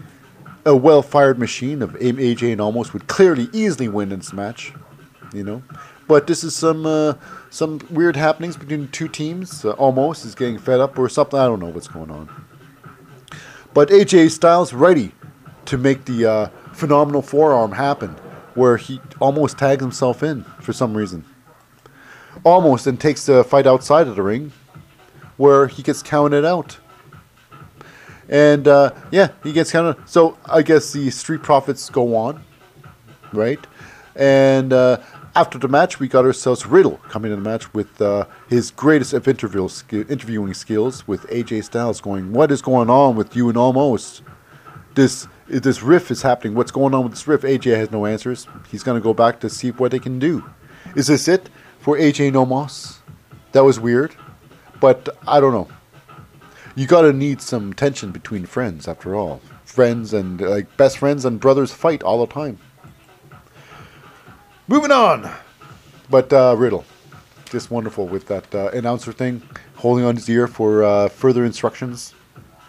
a well-fired machine of AJ and Omos would clearly, easily win this match, you know? But this is some uh, some weird happenings between two teams. Uh, Omos is getting fed up or something. I don't know what's going on. But AJ Styles ready to make the uh, phenomenal forearm happen, where he almost tags himself in for some reason. Omos and takes the fight outside of the ring, where he gets counted out. And uh, yeah, he gets kind of. So I guess the Street Profits go on, right? And uh, after the match, we got ourselves Riddle coming in the match with uh, his greatest of ski- interviewing skills with AJ Styles going, What is going on with you and Omos? This this riff is happening. What's going on with this riff? AJ has no answers. He's going to go back to see what they can do. Is this it for AJ Nomos? That was weird, but I don't know. You got to need some tension between friends, after all. Friends and like best friends and brothers fight all the time. Moving on. But uh, Riddle, just wonderful with that uh, announcer thing, holding on his ear for uh, further instructions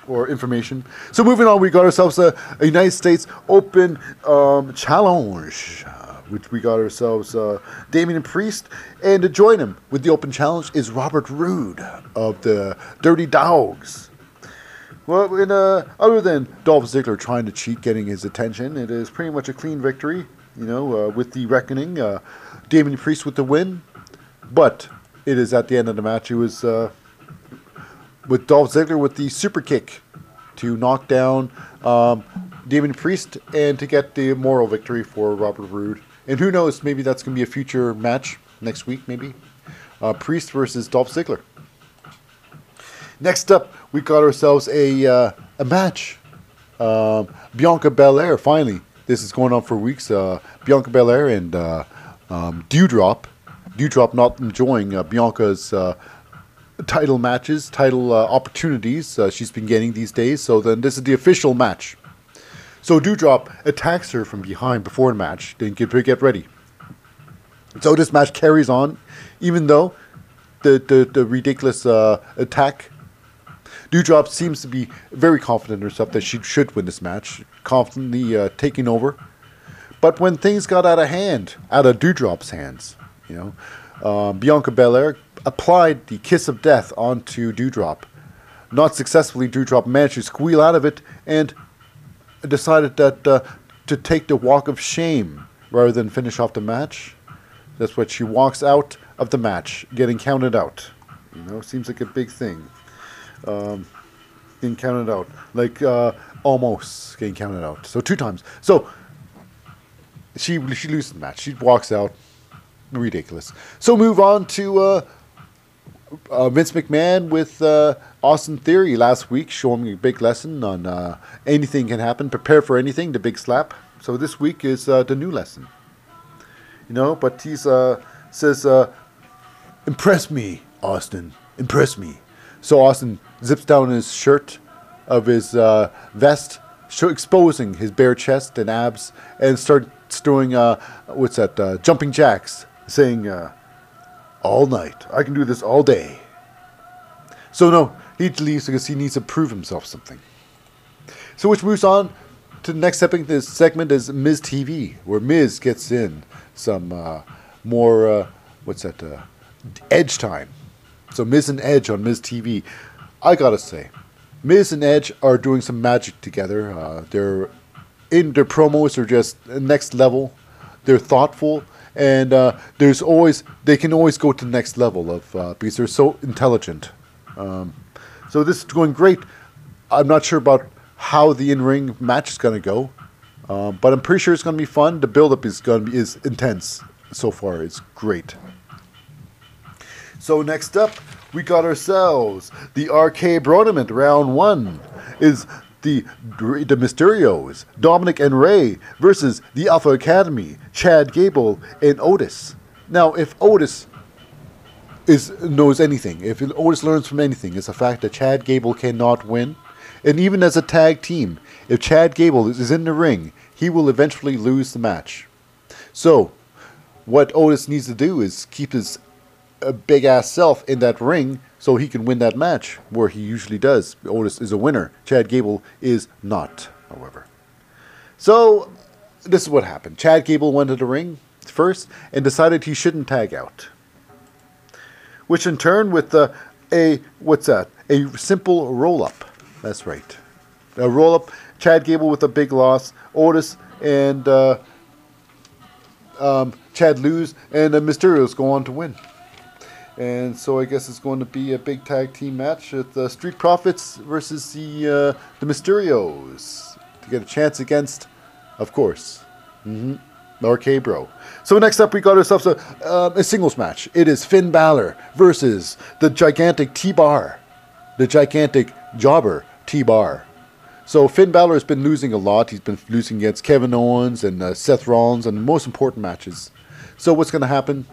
or information. So moving on, we got ourselves a, a United States Open um, Challenge, which we got ourselves uh, Damian Priest, and to join him with the Open Challenge is Robert Roode of the Dirty Dogs. Well, in, uh, other than Dolph Ziggler trying to cheat, getting his attention, it is pretty much a clean victory. You know, uh, with the reckoning, uh, Damian Priest with the win, but it is at the end of the match. It was uh, with Dolph Ziggler with the super kick to knock down um, Damian Priest and to get the moral victory for Robert Roode. And who knows, maybe that's going to be a future match next week, maybe. Uh, Priest versus Dolph Ziggler. Next up, we got ourselves a, uh, a match. Um, Bianca Belair, finally. This is going on for weeks. Uh, Bianca Belair and uh, um, Doudrop. Doudrop not enjoying uh, Bianca's uh, title matches, title uh, opportunities uh, she's been getting these days. So then this is the official match. So Doudrop attacks her from behind before the match, then get get ready. So this match carries on, even though the the, the ridiculous uh, attack. Doudrop seems to be very confident in herself that she should win this match, confidently uh, taking over. But when things got out of hand, out of Doudrop's hands, you know, um, Bianca Belair applied the kiss of death onto Doudrop. Not successfully, Doudrop managed to squeal out of it and decided that uh, to take the walk of shame rather than finish off the match. That's what she walks out of the match, getting counted out. You know, seems like a big thing. Um, getting counted out, like uh, almost getting counted out. So two times. So she she loses the match. She walks out. Ridiculous. So move on to uh, uh, Vince McMahon with uh, Austin Theory last week, showing me a big lesson on uh, anything can happen. Prepare for anything. The big slap. So this week is uh, the new lesson. You know, but he's uh, says, uh, "Impress me, Austin. Impress me." So Austin zips down his shirt of his vest, exposing his bare chest and abs, and starts doing what's that? jumping jacks, saying all night. I can do this all day. So no, he leaves because he needs to prove himself something. So which moves on to the next segment. This segment is Miz TV, where Miz gets in some uh, more uh, what's that? Uh, edge time. So Miz and Edge on Miz TV. I gotta say, Miz and Edge are doing some magic together. Uh, they're in their promos are just next level. They're thoughtful and uh, there's always they can always go to the next level of uh, because they're so intelligent. Um, so this is going great. I'm not sure about how the in-ring match is going to go, um, but I'm pretty sure it's going to be fun. The build-up is going to be is intense so far. It's great. So next up, we got ourselves the RK Tournament round one. Is the the Mysterios, Dominic and Rey versus the Alpha Academy, Chad Gable and Otis. Now, if Otis is knows anything, if Otis learns from anything, it's the fact that Chad Gable cannot win. And even as a tag team, if Chad Gable is in the ring, he will eventually lose the match. So, what Otis needs to do is keep his uh, big ass self in that ring so he can win that match, where he usually does. Otis is a winner. Chad Gable is not, however. So, this is what happened. Chad Gable went to the ring first and decided he shouldn't tag out. Which in turn, with uh, a, what's that? A simple roll up. That's right. A roll up. Chad Gable with a big loss. Otis and uh, um, Chad lose, and the Mysterios go on to win. And so I guess it's going to be a big tag team match with the Street Profits versus the uh, the Mysterios to get a chance against, of course, mm-hmm, Bro. So next up, we got ourselves a, uh, a singles match. It is Finn Balor versus the gigantic T Bar, the gigantic jobber T Bar. So Finn Balor has been losing a lot. He's been losing against Kevin Owens and uh, Seth Rollins and the most important matches. So what's going to happen?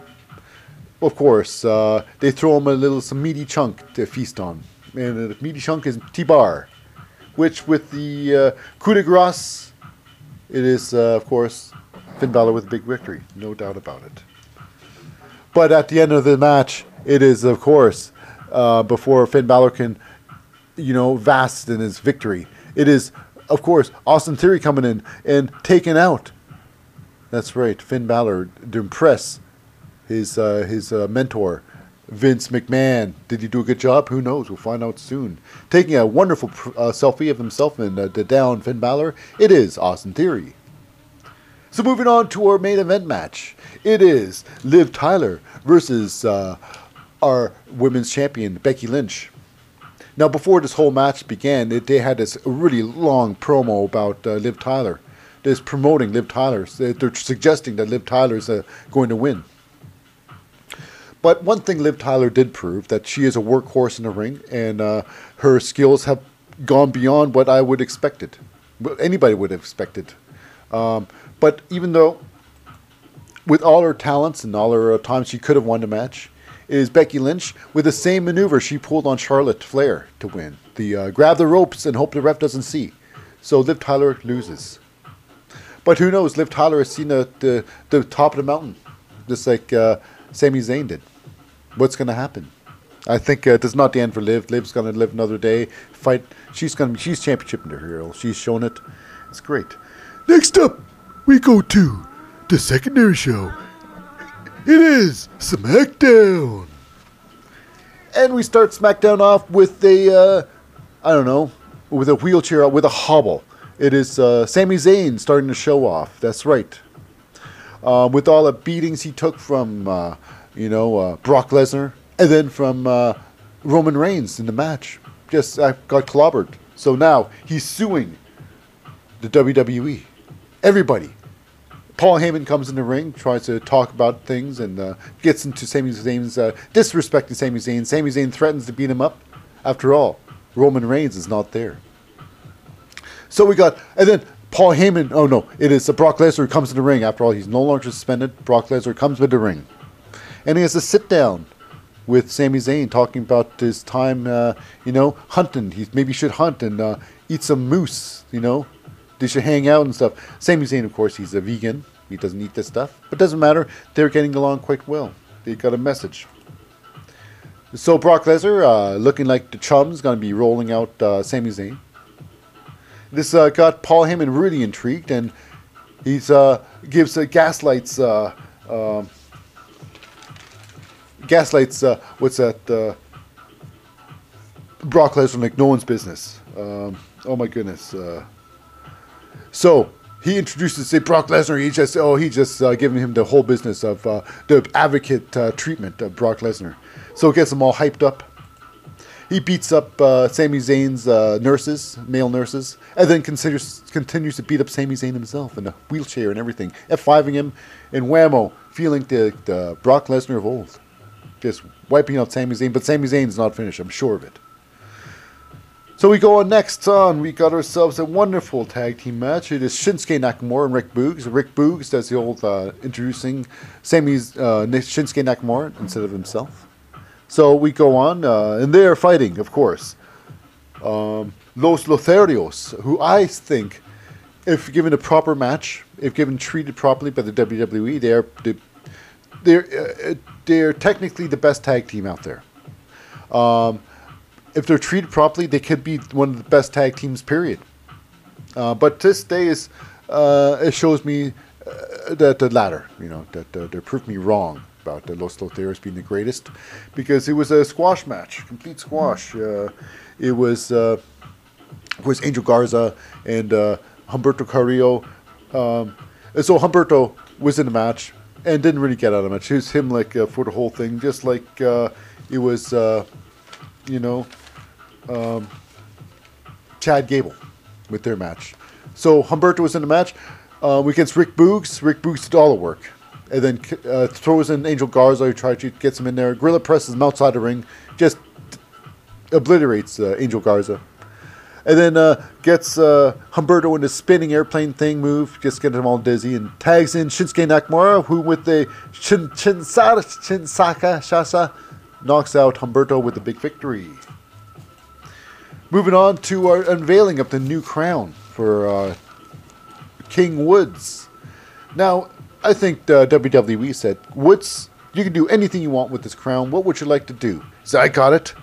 Of course, uh, they throw him a little some meaty chunk to feast on, and the meaty chunk is T-bar, which with the uh, coup de grace, it is uh, of course Finn Balor with a big victory, no doubt about it. But at the end of the match, it is of course uh, before Finn Balor can, you know, vast in his victory. It is of course Austin Theory coming in and taking out. That's right, Finn Balor to impress his uh, his uh, mentor, Vince McMahon. Did he do a good job? Who knows? We'll find out soon. Taking a wonderful uh, selfie of himself and uh, the down Finn Balor, it is Austin Theory. So moving on to our main event match, it is Liv Tyler versus uh, our women's champion Becky Lynch. Now, before this whole match began, it, they had this really long promo about uh, Liv Tyler. They're promoting Liv Tyler. They're suggesting that Liv Tyler is going to win. But one thing Liv Tyler did prove that she is a workhorse in the ring, and uh, her skills have gone beyond what I would expected, what anybody would have expected. Um, but even though, with all her talents and all her uh, she could have won the match, is Becky Lynch with the same maneuver she pulled on Charlotte Flair to win. The uh, grab the ropes and hope the ref doesn't see. So Liv Tyler loses. But who knows? Liv Tyler has seen the, the, the top of the mountain, just like uh, Sami Zayn did. What's going to happen? I think uh, is not the end for Liv. Liv's going to live another day, fight. She's going to she's championship material. She's shown it. It's great. Next up, we go to the secondary show. It is SmackDown. And we start SmackDown off with a, uh, I don't know, with a wheelchair, with a hobble. It is uh, Sami Zayn starting to show off. That's right. Uh, with all the beatings he took from, uh, you know, uh, Brock Lesnar, and then from uh, Roman Reigns in the match. Just uh, got clobbered. So now he's suing the WWE. Everybody. Paul Heyman comes in the ring, tries to talk about things, and uh, gets into Sami Zayn's uh, disrespecting Sami Zayn. Sami Zayn threatens to beat him up. After all, Roman Reigns is not there. So we got, and then Paul Heyman. Oh no, it is uh, Brock Lesnar who comes in the ring. After all, he's no longer suspended. Brock Lesnar comes with the ring, and he has a sit down with Sami Zayn, talking about his time, uh, you know, hunting. He maybe should hunt and uh, eat some moose. You know, they should hang out and stuff. Sami Zayn, of course, he's a vegan. He doesn't eat this stuff, but doesn't matter. They're getting along quite well. They got a message. So Brock Lesnar, uh, looking like the chum's going to be rolling out uh, Sami Zayn. This uh, got Paul Heyman really intrigued, and he's uh, gives uh, gaslights. Um gaslights. Uh, what's that? Uh, Brock Lesnar one's business. Um, oh my goodness. Uh, so he introduces say Brock Lesnar. He just oh he just uh, giving him the whole business of uh, the advocate uh, treatment of Brock Lesnar. So it gets them all hyped up. He beats up uh, Sami Zayn's uh, nurses, male nurses, and then considers, continues to beat up Sami Zayn himself in a wheelchair and everything, F5ing him, and whammo, feeling the, the Brock Lesnar of old. Just wiping out Sami Zayn, but Sami Zayn's not finished, I'm sure of it. So we go on next on. We got ourselves a wonderful tag team match. It is Shinsuke Nakamura and Rick Boogs. Rick Boogs does the old uh, introducing Sami's uh, Shinsuke Nakamura instead of himself. So we go on, uh, and they are fighting, of course. Um, Los Lotharios, who I think, if given a proper match, if given treated properly by the WWE, they are they're uh, they're technically the best tag team out there. Um, if they're treated properly, they could be one of the best tag teams. Period. Uh, but this day is uh, it shows me uh, that the latter, you know, that uh, they proved me wrong about Los Lotharios being the greatest because it was a squash match, complete squash. Uh, it was uh, was Angel Garza and uh, Humberto Carrillo. Um, and so Humberto was in the match and didn't really get out of much. It was him like uh, for the whole thing, just like it was, you know, um, Chad Gable with their match. So Humberto was in the match uh, against Rick Boogs. Rick Boogs did all the work and then uh, throws in Angel Garza, who tries to get him in there. Gorilla presses him outside the ring, just obliterates uh, Angel Garza. And then uh, gets uh, Humberto in the spinning airplane thing move, just getting him all dizzy, and tags in Shinsuke Nakamura, who with the Chin, Chinsara, Chinsaka Shasa knocks out Humberto with a big victory. Moving on to our unveiling of the new crown for uh, King Woods. Now, I think the WWE said, "What's you can do anything you want with this crown. What would you like to do?" Said, "I got it.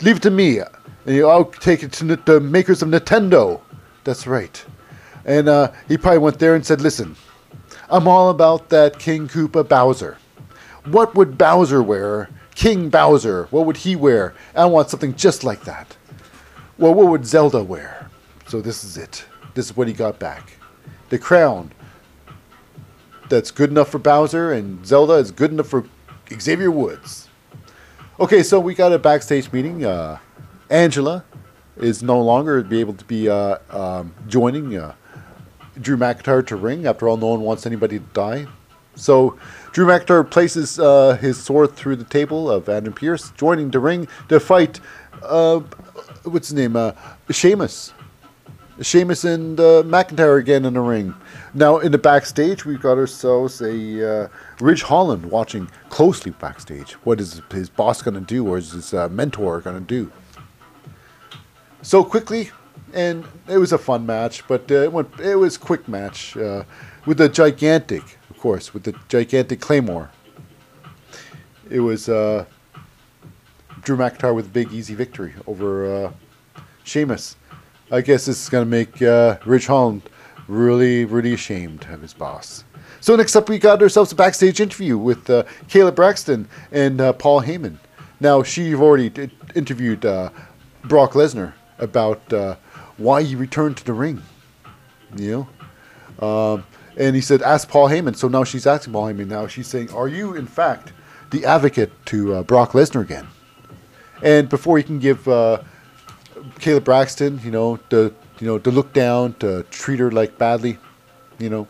Leave it to me. And I'll take it to the makers of Nintendo." That's right. And uh, he probably went there and said, "Listen, I'm all about that King Koopa Bowser. What would Bowser wear? King Bowser. What would he wear? I want something just like that. Well, what would Zelda wear? So this is it. This is what he got back. The crown that's good enough for Bowser, and Zelda is good enough for Xavier Woods. Okay, so we got a backstage meeting. Uh, Angela is no longer be able to be uh, um, joining uh, Drew McIntyre to ring. After all, no one wants anybody to die. So Drew McIntyre places uh, his sword through the table of Adam Pearce, joining the ring to fight. Uh, what's his name? Uh, Sheamus. Sheamus and uh, McIntyre again in the ring. Now in the backstage, we've got ourselves a uh, Ridge Holland watching closely backstage. What is his boss going to do, or is his uh, mentor going to do? So quickly, and it was a fun match, but uh, it went. It was a quick match uh, with the gigantic, of course, with the gigantic Claymore. It was uh, Drew McIntyre with a big easy victory over uh, Sheamus. I guess this is going to make uh, Ridge Holland really, really ashamed of his boss. So next up, we got ourselves a backstage interview with uh, Kayla Braxton and uh, Paul Heyman. Now, she've already did, interviewed uh, Brock Lesnar about uh, why he returned to the ring. You know, um, and he said, "Ask Paul Heyman." So now she's asking Paul Heyman. Now she's saying, "Are you in fact the advocate to uh, Brock Lesnar again?" And before he can give uh, Kayla Braxton, you know, the you know, to look down, to treat her like badly, you know.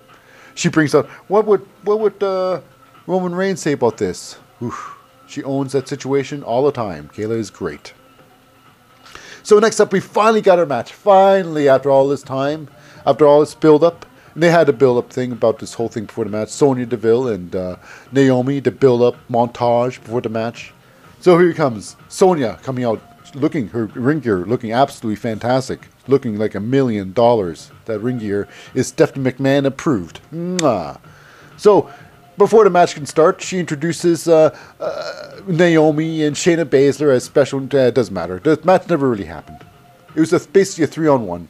She brings up what would what would uh, Roman Reigns say about this? Oof. She owns that situation all the time. Kayla is great. So next up, we finally got our match. Finally, after all this time, after all this build up, and they had a build up thing about this whole thing before the match. Sonya Deville and uh, Naomi, the build up montage before the match. So here comes Sonya coming out looking her ring gear looking absolutely fantastic, looking like a million dollars. That ring gear is Stephanie McMahon approved. Mwah. So before the match can start, she introduces uh, uh, Naomi and Shayna Baszler as special. Uh, it doesn't matter. The match never really happened. It was a, basically a three on one.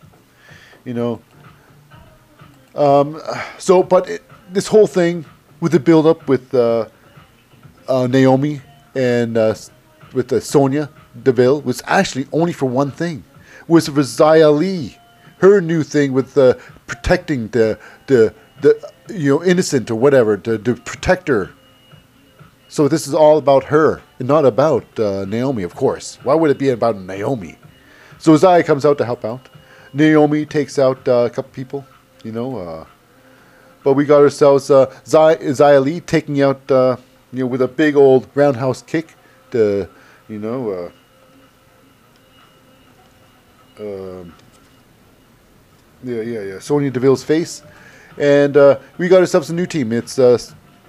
You know. Um, so, but it, this whole thing with the build up with uh, uh, Naomi and uh, with Sonya Deville was actually only for one thing. Was for Xia Li, her new thing with the protecting the the the you know innocent or whatever to, to protect her. So this is all about her and not about uh, Naomi, of course. Why would it be about Naomi? So Xia comes out to help out. Naomi takes out uh, a couple people, you know. Uh, but we got ourselves uh, Xia Li taking out, uh, you know, with a big old roundhouse kick. To, you know, uh, um, yeah, yeah, yeah. Sonya Deville's face, and uh, we got ourselves a new team. It's uh,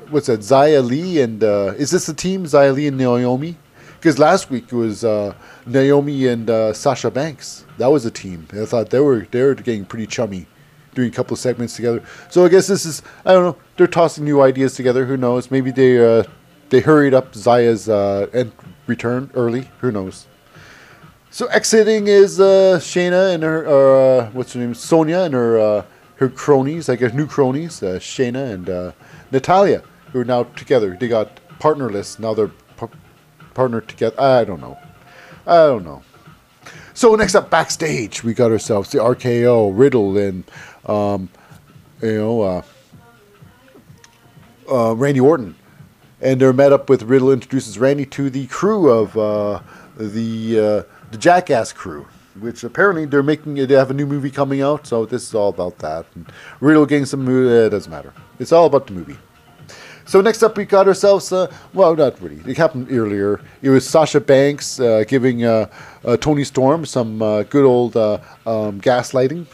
what's that? Xia Li and uh, is this the team? Xia Li and Naomi? Because last week it was uh, Naomi and uh, Sasha Banks. That was a team. I thought they were they were getting pretty chummy, doing a couple of segments together. So I guess this is I don't know. They're tossing new ideas together. Who knows? Maybe they uh, they hurried up Xia's uh, return early. Who knows? So exiting is uh, Shayna and her, uh, what's her name, Sonya and her uh, her cronies, I guess new cronies, uh, Shayna and uh, Natalya, who are now together. They got partnerless. Now they're p- partnered together. I don't know. I don't know. So next up, backstage, we got ourselves the RKO, Riddle, and um, you know uh, uh, Randy Orton, and they're met up with Riddle introduces Randy to the crew of the the Jackass crew, which apparently they're making they have a new movie coming out, so this is all about that. And Riddle getting some movie, it doesn't matter. It's all about the movie. So next up, we got ourselves, uh, well, not really. It happened earlier. It was Sasha Banks uh, giving uh, uh Toni Storm some uh, good old uh, um, gaslighting.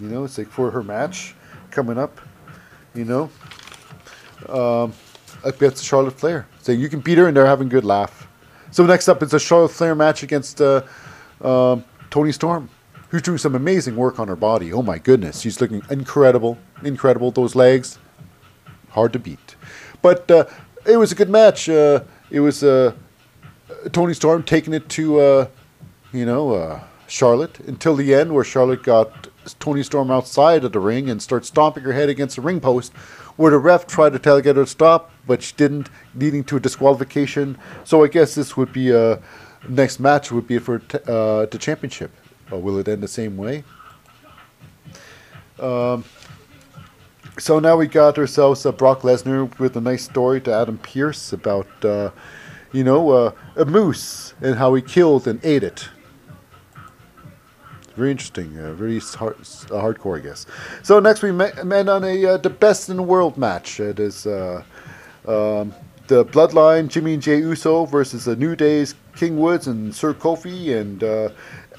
You know, it's like for her match coming up. You know, um, against Charlotte Flair. So you can beat her, and they're having a good laugh. So next up, it's a Charlotte Flair match against uh, uh, Toni Storm, who's doing some amazing work on her body. Oh my goodness, she's looking incredible, incredible. Those legs, hard to beat. But uh, it was a good match. Uh, it was uh, Toni Storm taking it to, uh, you know, Charlotte until the end, where Charlotte got Toni Storm outside of the ring and starts stomping her head against the ring post, where the ref tried to tell her to to stop, but she didn't, leading to a disqualification. So I guess this would be a next match would be for t- uh, the championship. Uh, will it end the same way? Um, so now we got ourselves uh, Brock Lesnar with a nice story to Adam Pearce about, uh, you know, uh, a moose and how he killed and ate it. Very interesting, uh, very hard, uh, hardcore, I guess. So next we met, on a uh, the best in the world match. It is uh, um, the Bloodline Jimmy and Jey Uso versus the New Days King Woods and Sir Kofi and uh,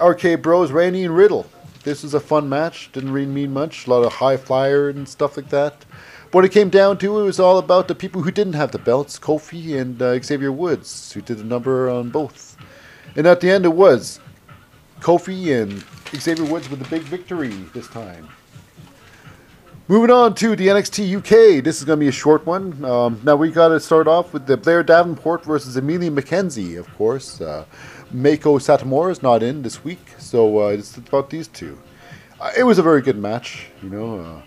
RK Bros Randy and Riddle. This was a fun match. Didn't really mean much. A lot of high flyer and stuff like that. What it came down to, it was all about the people who didn't have the belts, Kofi and uh, Xavier Woods, who did a number on both. And at the end, it was Kofi and Xavier Woods with the big victory this time. Moving on to the NXT UK. This is going to be a short one. Um, now we got to start off with the Blair Davenport versus Emilia McKenzie, of course. Uh, Meiko Satomura is not in this week, so uh, it's about these two. Uh, it was a very good match, you know. Uh,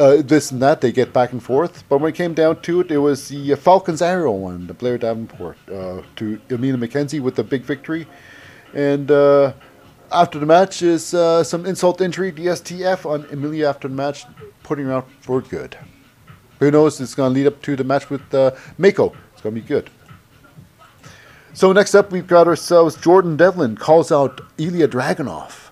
uh, this and that, they get back and forth. But when it came down to it, it was the Falcon's Arrow one, the Blair Davenport, uh, to Emilia McKenzie with the big victory. And uh, after the match is uh, some insult injury, DSTF on Emilia after the match, putting her out for good. Who knows? It's going to lead up to the match with uh, Meiko. It's going to be good. So next up, we've got ourselves Jordan Devlin calls out Ilja Dragunov.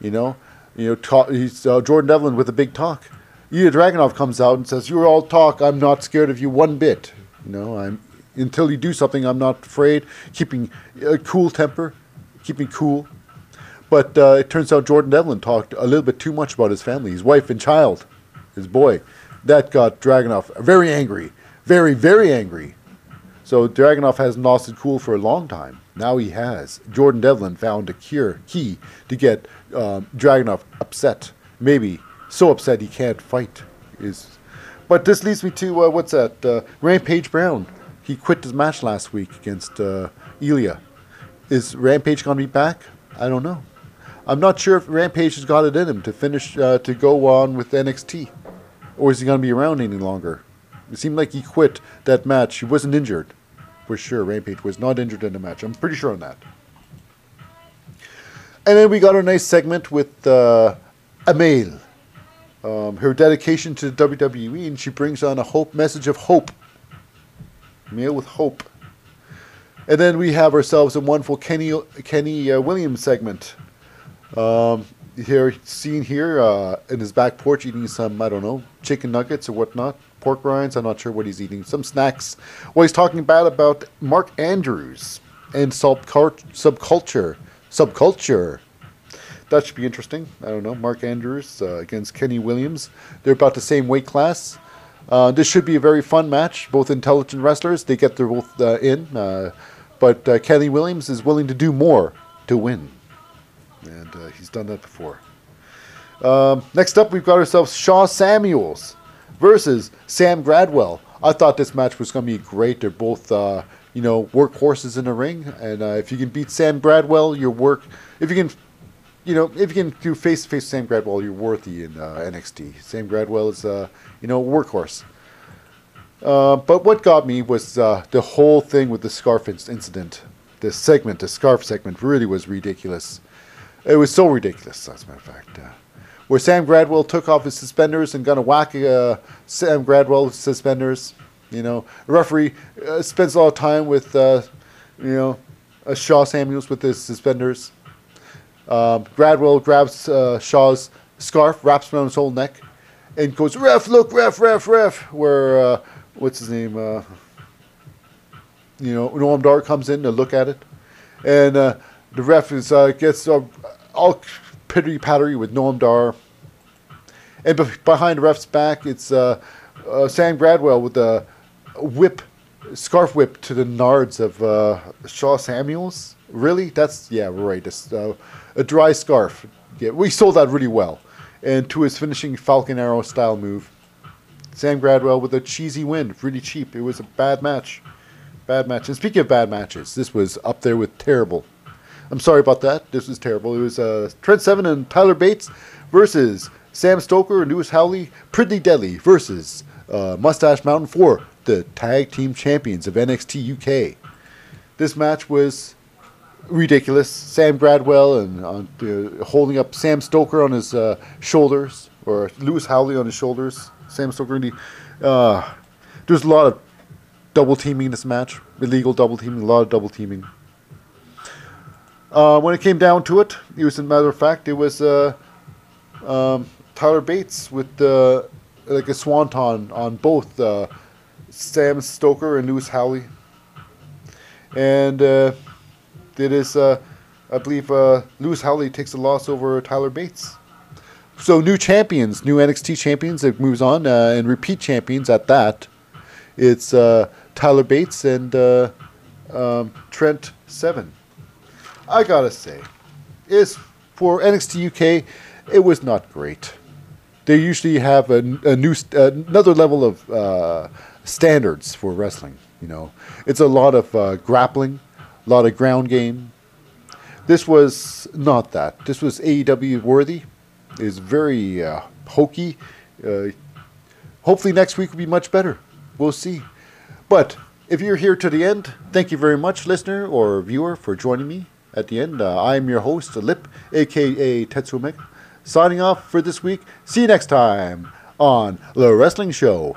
You know, you know, he's uh, Jordan Devlin with a big talk. Ilja Dragunov comes out and says, "You're all talk. I'm not scared of you one bit. You know, I'm until you do something, I'm not afraid. Keeping a cool temper, keeping cool." But uh, it turns out Jordan Devlin talked a little bit too much about his family, his wife and child, his boy. That got Dragunov very angry, very very angry. So Dragunov hasn't lost his cool for a long time. Now he has. Jordan Devlin found a cure key to get um, Dragunov upset. Maybe so upset he can't fight. Is, but this leads me to uh, what's that? Uh, Rampage Brown. He quit his match last week against uh, Ilja. Is Rampage going to be back? I don't know. I'm not sure if Rampage has got it in him to finish uh, to go on with NXT, or is he going to be around any longer? It seemed like he quit that match. He wasn't injured, for sure. Rampage was not injured in the match. I'm pretty sure on that. And then we got a nice segment with uh, um, her dedication to WWE, and she brings on a hope message of hope. Meal with hope. And then we have ourselves a wonderful Kenny Kenny uh, Williams segment. Um, here, seen here uh, in his back porch eating some I don't know chicken nuggets or whatnot, pork rinds. I'm not sure what he's eating. Some snacks. Well, he's talking bad about Mark Andrews and subculture, subculture that should be interesting. I don't know. Mark Andrews uh, against Kenny Williams. They're about the same weight class. Uh, this should be a very fun match. Both intelligent wrestlers. They get their both uh, in. Uh, but uh, Kenny Williams is willing to do more to win. And uh, he's done that before. Um, next up, we've got ourselves Shaw Samuels versus Sam Gradwell. I thought this match was going to be great. They're both, you know, workhorses in the ring. And if you can beat Sam Gradwell, your work. If you can you know, if you can do face to face Sam Gradwell, you're worthy in uh, NXT. Sam Gradwell is, uh, you know, a workhorse. Uh, but what got me was uh, the whole thing with the scarf incident. The segment, the scarf segment, really was ridiculous. It was so ridiculous, as a matter of fact. Uh, where Sam Gradwell took off his suspenders and gonna whack uh, Sam Gradwell's suspenders. You know, the referee spends a lot of time with, you know, Shaw Samuels with his suspenders um, Gradwell grabs uh, Shaw's scarf, wraps around his whole neck, and goes, "Ref, look, ref, ref, ref." Where uh, what's his name? Uh, you know, Noam Dar comes in to look at it, and uh, the ref is uh, gets uh, all pittery pattery with Noam Dar, and be- behind the ref's back, it's Sam Gradwell with a whip, scarf whip to the nards of Shaw Samuels. Really? That's yeah, right. A dry scarf. Yeah, we sold that really well. And to his finishing Falcon Arrow style move. Sam Gradwell with a cheesy win, really cheap. It was a bad match. Bad match. And speaking of bad matches, this was up there with terrible. I'm sorry about that. This was terrible. It was uh, Trent Seven and Tyler Bates versus Sam Stoker and Lewis Howley. Pretty Deadly versus uh, Mustache Mountain for the tag team champions of NXT UK. This match was ridiculous. Sam Gradwell and uh, holding up Sam Stoker on his uh, shoulders, or Lewis Howley on his shoulders. Sam Stoker. Uh, there's a lot of double teaming in this match, illegal double teaming, a lot of double teaming. Uh, when it came down to it, it was a matter of fact, it was uh, um, Tyler Bates with like a swanton on both uh, Sam Stoker and Lewis Howley. And did his uh, I believe uh, Lewis Howley takes a loss over Tyler Bates. So new champions, new NXT champions. It moves on uh, and repeat champions at that. It's uh, Tyler Bates and uh, um, Trent Seven. I gotta say, is for NXT UK, it was not great. They usually have a, a new st- another level of uh, standards for wrestling. You know, it's a lot of uh, grappling, a lot of ground game. This was not that. This was AEW worthy. Is very uh, hokey. Uh, hopefully next week will be much better. We'll see. But if you're here to the end, thank you very much, listener or viewer, for joining me at the end. Uh, I'm your host, Lip, aka Tetsuo Mega, signing off for this week. See you next time on The Wrestling Show.